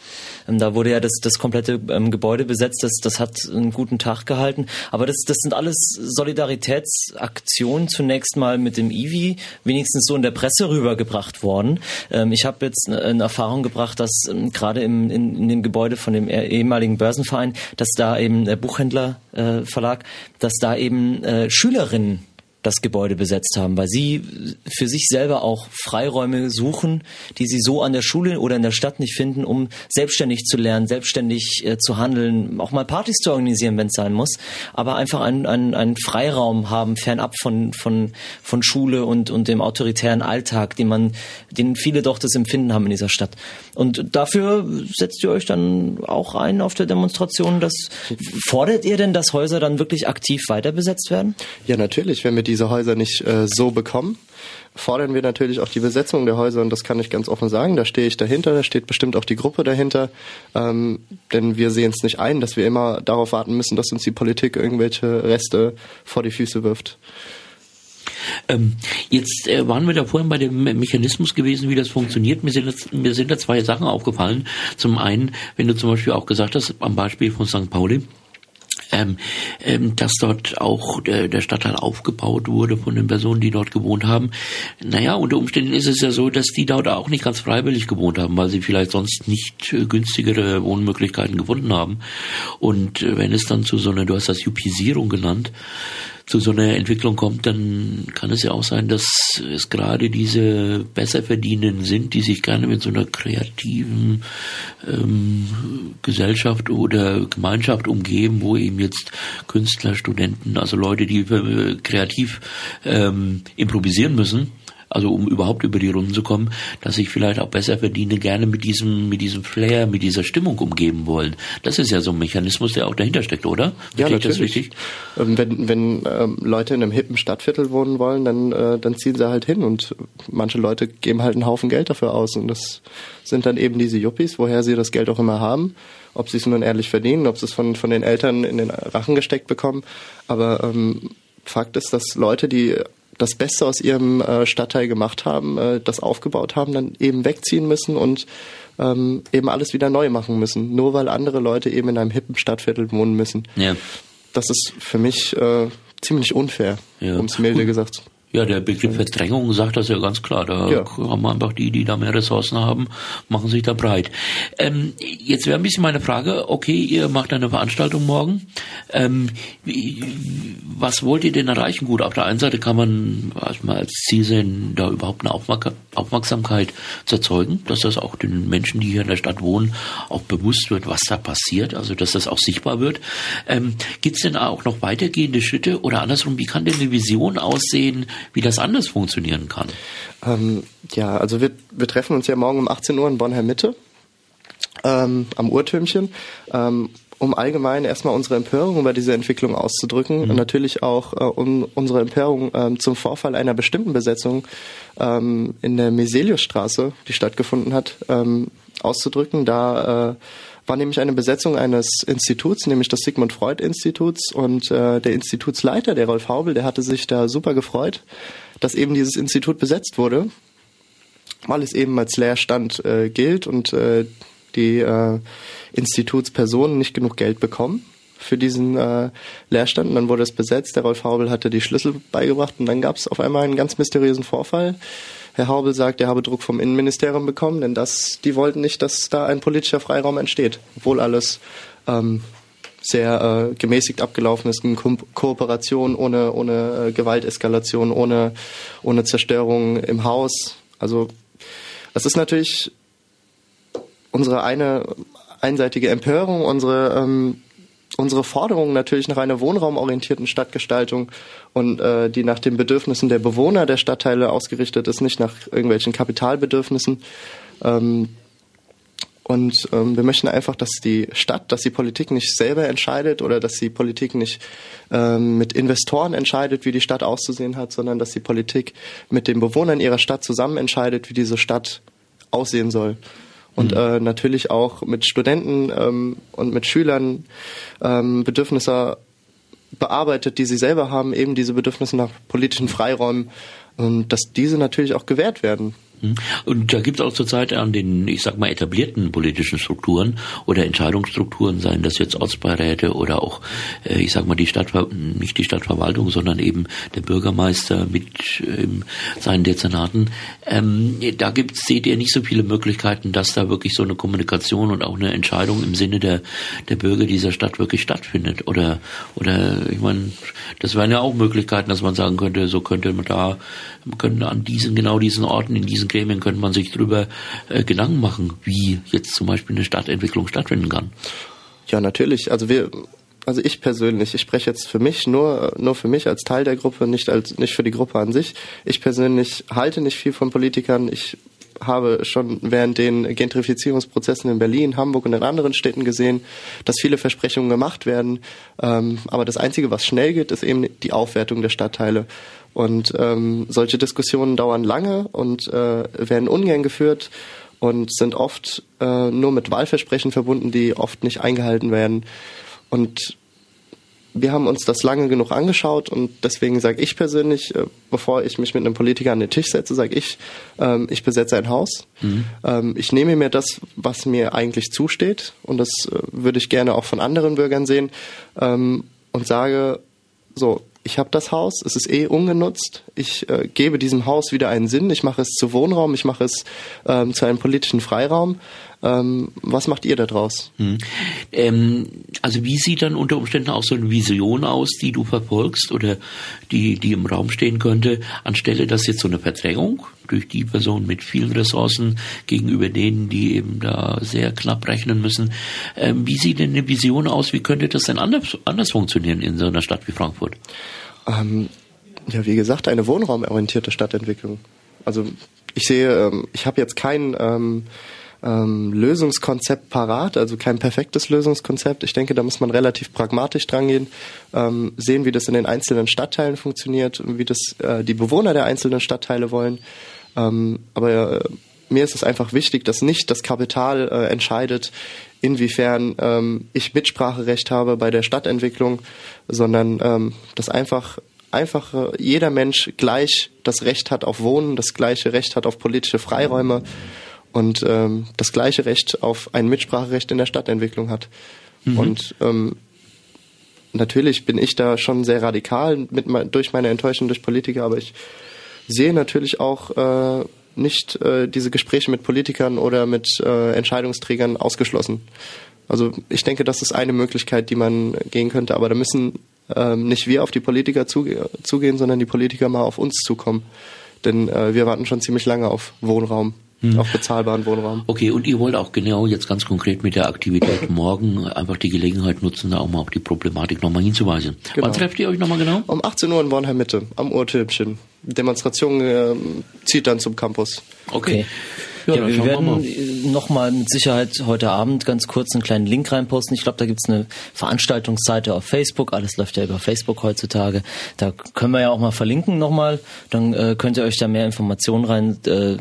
Ähm, da wurde ja das, das komplette ähm, Gebäude besetzt. Das, das hat einen guten Tag gehalten. Aber das, das sind alles Solidaritätsaktionen zunächst mal mit dem IWI, wenigstens so in der Presse rübergebracht worden. Ähm, ich habe jetzt in Erfahrung gebracht, dass ähm, gerade in, in dem Gebäude von dem ehemaligen Börsenverein, dass da eben der Buchhändlerverlag, äh, dass da eben äh, Schülerinnen das Gebäude besetzt haben, weil sie für sich selber auch Freiräume suchen, die sie so an der Schule oder in der Stadt nicht finden, um selbstständig zu lernen, selbstständig äh, zu handeln, auch mal Partys zu organisieren, wenn es sein muss, aber einfach einen, einen, einen Freiraum haben, fernab von, von, von Schule und, und dem autoritären Alltag, den man, den viele doch das Empfinden haben in dieser Stadt. Und dafür setzt ihr euch dann auch ein auf der Demonstration, dass fordert ihr denn, dass Häuser dann wirklich aktiv weiter besetzt werden? Ja, natürlich, wenn wir diese Häuser nicht äh, so bekommen, fordern wir natürlich auch die Besetzung der Häuser und das kann ich ganz offen sagen. Da stehe ich dahinter, da steht bestimmt auch die Gruppe dahinter, ähm, denn wir sehen es nicht ein, dass wir immer darauf warten müssen, dass uns die Politik irgendwelche Reste vor die Füße wirft. Ähm, jetzt äh, waren wir da vorhin bei dem Mechanismus gewesen, wie das funktioniert. Mir sind, mir sind da zwei Sachen aufgefallen. Zum einen, wenn du zum Beispiel auch gesagt hast, am Beispiel von St. Pauli, ähm, ähm, dass dort auch der, der Stadtteil aufgebaut wurde von den Personen, die dort gewohnt haben. Naja, unter Umständen ist es ja so, dass die dort auch nicht ganz freiwillig gewohnt haben, weil sie vielleicht sonst nicht äh, günstigere Wohnmöglichkeiten gefunden haben. Und äh, wenn es dann zu so einer, du hast das Jupisierung genannt, zu so einer Entwicklung kommt, dann kann es ja auch sein, dass es gerade diese Besserverdienenden sind, die sich gerne mit so einer kreativen ähm, Gesellschaft oder Gemeinschaft umgeben, wo eben jetzt Künstler, Studenten, also Leute, die äh, kreativ ähm, improvisieren müssen, also um überhaupt über die Runden zu kommen, dass ich vielleicht auch besser verdiene, gerne mit diesem, mit diesem Flair, mit dieser Stimmung umgeben wollen. Das ist ja so ein Mechanismus, der auch dahinter steckt, oder? Ja, natürlich. richtig? Ähm, wenn, wenn ähm, Leute in einem hippen Stadtviertel wohnen wollen, dann, äh, dann ziehen sie halt hin und manche Leute geben halt einen Haufen Geld dafür aus und das sind dann eben diese Yuppies, woher sie das Geld auch immer haben ob sie es nun ehrlich verdienen, ob sie es von, von den Eltern in den Rachen gesteckt bekommen. Aber ähm, Fakt ist, dass Leute, die das Beste aus ihrem äh, Stadtteil gemacht haben, äh, das aufgebaut haben, dann eben wegziehen müssen und ähm, eben alles wieder neu machen müssen, nur weil andere Leute eben in einem hippen Stadtviertel wohnen müssen. Ja. Das ist für mich äh, ziemlich unfair, ja. um es milde gesagt. Ja, der Begriff Verdrängung sagt das ja ganz klar. Da ja. haben wir einfach die, die da mehr Ressourcen haben, machen sich da breit. Ähm, jetzt wäre ein bisschen meine Frage, okay, ihr macht eine Veranstaltung morgen. Ähm, was wollt ihr denn erreichen? Gut, auf der einen Seite kann man erstmal als Ziel sehen, da überhaupt eine Aufmerksamkeit zu erzeugen, dass das auch den Menschen, die hier in der Stadt wohnen, auch bewusst wird, was da passiert, also dass das auch sichtbar wird. Ähm, Gibt es denn auch noch weitergehende Schritte oder andersrum, wie kann denn eine Vision aussehen, wie das anders funktionieren kann. Ähm, ja, also wir, wir treffen uns ja morgen um 18 Uhr in Bonn Mitte ähm, am Uhrtürmchen. Ähm, um allgemein erstmal unsere Empörung über diese Entwicklung auszudrücken mhm. und natürlich auch äh, um unsere Empörung ähm, zum Vorfall einer bestimmten Besetzung ähm, in der Meseliusstraße, die stattgefunden hat, ähm, auszudrücken. Da äh, war nämlich eine Besetzung eines Instituts, nämlich des Sigmund Freud Instituts und äh, der Institutsleiter, der Rolf Haubel, der hatte sich da super gefreut, dass eben dieses Institut besetzt wurde, weil es eben als Leerstand äh, gilt und äh, die äh, Institutspersonen nicht genug Geld bekommen für diesen äh, Leerstand. Und dann wurde es besetzt. Der Rolf Haubel hatte die Schlüssel beigebracht und dann gab es auf einmal einen ganz mysteriösen Vorfall. Herr Haubel sagt, er habe Druck vom Innenministerium bekommen, denn das, die wollten nicht, dass da ein politischer Freiraum entsteht, obwohl alles ähm, sehr äh, gemäßigt abgelaufen ist, in Ko Kooperation, ohne, ohne äh, Gewalteskalation, ohne, ohne Zerstörung im Haus. Also es ist natürlich unsere eine einseitige Empörung, unsere ähm, unsere Forderung natürlich nach einer wohnraumorientierten Stadtgestaltung und äh, die nach den Bedürfnissen der Bewohner der Stadtteile ausgerichtet ist, nicht nach irgendwelchen Kapitalbedürfnissen. Ähm, und ähm, wir möchten einfach, dass die Stadt, dass die Politik nicht selber entscheidet oder dass die Politik nicht ähm, mit Investoren entscheidet, wie die Stadt auszusehen hat, sondern dass die Politik mit den Bewohnern ihrer Stadt zusammen entscheidet, wie diese Stadt aussehen soll und mhm. äh, natürlich auch mit Studenten ähm, und mit Schülern ähm, Bedürfnisse bearbeitet, die sie selber haben, eben diese Bedürfnisse nach politischen Freiräumen, ähm, dass diese natürlich auch gewährt werden. Hm. Und da gibt es auch zurzeit an den, ich sag mal, etablierten politischen Strukturen oder Entscheidungsstrukturen, seien das jetzt Ortsbeiräte oder auch, äh, ich sag mal, die Stadt, nicht die Stadtverwaltung, sondern eben der Bürgermeister mit ähm, seinen Dezernaten. Ähm, da gibt's, seht ihr nicht so viele Möglichkeiten, dass da wirklich so eine Kommunikation und auch eine Entscheidung im Sinne der, der Bürger dieser Stadt wirklich stattfindet. Oder, oder ich meine, das wären ja auch Möglichkeiten, dass man sagen könnte, so könnte man da, könnte an diesen, genau diesen Orten, in diesen Gremien könnte man sich darüber äh, Gedanken machen, wie jetzt zum Beispiel eine Stadtentwicklung stattfinden kann. Ja, natürlich. Also wir, also ich persönlich, ich spreche jetzt für mich nur, nur für mich als Teil der Gruppe, nicht als, nicht für die Gruppe an sich. Ich persönlich halte nicht viel von Politikern. Ich habe schon während den Gentrifizierungsprozessen in Berlin, Hamburg und in anderen Städten gesehen, dass viele Versprechungen gemacht werden. Ähm, aber das Einzige, was schnell geht, ist eben die Aufwertung der Stadtteile. Und ähm, solche Diskussionen dauern lange und äh, werden ungern geführt und sind oft äh, nur mit Wahlversprechen verbunden, die oft nicht eingehalten werden. Und wir haben uns das lange genug angeschaut und deswegen sage ich persönlich, äh, bevor ich mich mit einem Politiker an den Tisch setze, sage ich, ähm, ich besetze ein Haus. Mhm. Ähm, ich nehme mir das, was mir eigentlich zusteht und das äh, würde ich gerne auch von anderen Bürgern sehen ähm, und sage, so, ich habe das Haus, es ist eh ungenutzt. Ich äh, gebe diesem Haus wieder einen Sinn. Ich mache es zu Wohnraum, ich mache es ähm, zu einem politischen Freiraum. Ähm, was macht ihr da draus? Hm. Ähm, also wie sieht dann unter Umständen auch so eine Vision aus, die du verfolgst oder die, die im Raum stehen könnte, anstelle dass jetzt so eine Verdrängung durch die Person mit vielen Ressourcen gegenüber denen, die eben da sehr knapp rechnen müssen. Ähm, wie sieht denn eine Vision aus? Wie könnte das denn anders, anders funktionieren in so einer Stadt wie Frankfurt? Ähm, ja, wie gesagt, eine wohnraumorientierte Stadtentwicklung. Also ich sehe, ähm, ich habe jetzt kein ähm, Lösungskonzept parat, also kein perfektes Lösungskonzept. Ich denke, da muss man relativ pragmatisch drangehen, ähm, sehen, wie das in den einzelnen Stadtteilen funktioniert, wie das äh, die Bewohner der einzelnen Stadtteile wollen. Ähm, aber äh, mir ist es einfach wichtig, dass nicht das Kapital äh, entscheidet, inwiefern ähm, ich Mitspracherecht habe bei der Stadtentwicklung, sondern ähm, dass einfach einfach äh, jeder Mensch gleich das Recht hat auf Wohnen, das gleiche Recht hat auf politische Freiräume und ähm, das gleiche Recht auf ein Mitspracherecht in der Stadtentwicklung hat. Mhm. Und ähm, natürlich bin ich da schon sehr radikal mit, durch meine Enttäuschung durch Politiker, aber ich sehe natürlich auch äh, nicht äh, diese Gespräche mit Politikern oder mit äh, Entscheidungsträgern ausgeschlossen. Also ich denke, das ist eine Möglichkeit, die man gehen könnte, aber da müssen ähm, nicht wir auf die Politiker zuge zugehen, sondern die Politiker mal auf uns zukommen. Denn äh, wir warten schon ziemlich lange auf Wohnraum. Hm. Auf bezahlbaren Wohnraum. Okay, und ihr wollt auch genau jetzt ganz konkret mit der Aktivität morgen einfach die Gelegenheit nutzen, da auch mal auf die Problematik nochmal hinzuweisen. Genau. Wann trefft ihr euch nochmal genau? Um 18 Uhr in Bornheim Mitte, am Uhrtürmchen. Demonstration äh, zieht dann zum Campus. Okay. okay. Ja, ja wir werden nochmal mit Sicherheit heute Abend ganz kurz einen kleinen Link reinposten. Ich glaube, da gibt's eine Veranstaltungsseite auf Facebook. Alles läuft ja über Facebook heutzutage. Da können wir ja auch mal verlinken nochmal. Dann äh, könnt ihr euch da mehr Informationen rein, äh,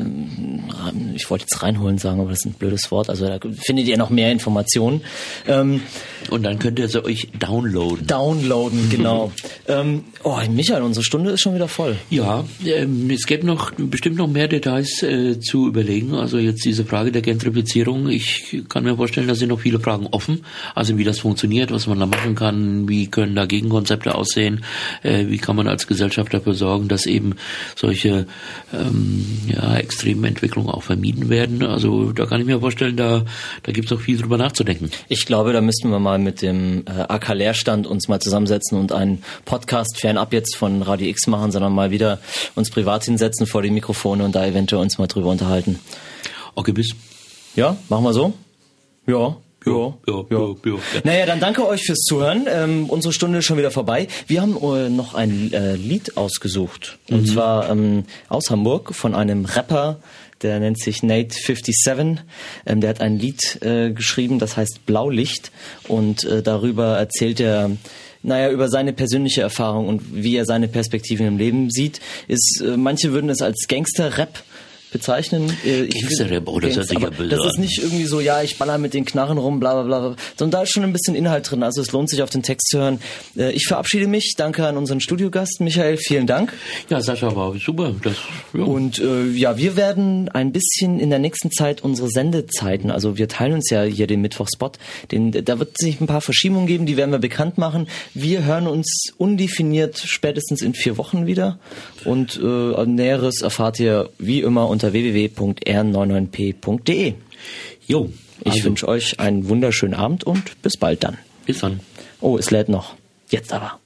ich wollte jetzt reinholen sagen, aber das ist ein blödes Wort. Also da findet ihr noch mehr Informationen. Ähm, Und dann könnt ihr sie euch downloaden. Downloaden, genau. ähm, oh, Michael, unsere Stunde ist schon wieder voll. Ja, ähm, es gäbe noch bestimmt noch mehr Details äh, zu überlegen. Also jetzt diese Frage der Gentrifizierung. Ich kann mir vorstellen, da sind noch viele Fragen offen. Also wie das funktioniert, was man da machen kann, wie können da Gegenkonzepte aussehen, äh, wie kann man als Gesellschaft dafür sorgen, dass eben solche ähm, ja, extremen Entwicklungen auch vermieden werden. Also da kann ich mir vorstellen, da, da gibt es auch viel drüber nachzudenken. Ich glaube, da müssten wir mal mit dem äh, AK Leerstand uns mal zusammensetzen und einen Podcast fernab jetzt von Radio X machen, sondern mal wieder uns privat hinsetzen vor die Mikrofone und da eventuell uns mal drüber unterhalten. Okay, bis. Ja, machen wir so? Ja. Ja, ja, ja, ja. Naja, dann danke euch fürs Zuhören. Ähm, unsere Stunde ist schon wieder vorbei. Wir haben äh, noch ein äh, Lied ausgesucht. Und mhm. zwar ähm, aus Hamburg von einem Rapper, der nennt sich Nate57. Ähm, der hat ein Lied äh, geschrieben, das heißt Blaulicht. Und äh, darüber erzählt er naja, über seine persönliche Erfahrung und wie er seine Perspektiven im Leben sieht, ist, äh, manche würden es als Gangster-Rap bezeichnen. Äh, ich Gangster-Rap, das hört sich ja böse Das ist nicht irgendwie so, ja, ich baller mit den Knarren rum, bla bla bla, sondern da ist schon ein bisschen Inhalt drin. Also es lohnt sich auf den Text zu hören. Äh, Ich verabschiede mich. Danke an unseren Studiogast, Michael. Vielen Dank. Ja, Sascha war super. Das, ja. Und äh, ja, wir werden ein bisschen in der nächsten Zeit unsere Sendezeiten, also wir teilen uns ja hier den Mittwochspot, den, da wird es sich ein paar Verschiebungen geben, die werden wir bekannt machen. Wir hören uns undefiniert spätestens in vier Wochen wieder und äh, Näheres erfahrt ihr wie immer unter www.r99p.de. jo, Ich also, wünsche euch einen wunderschönen Abend und bis bald dann. bis dann. Oh, es lädt noch. Jetzt aber.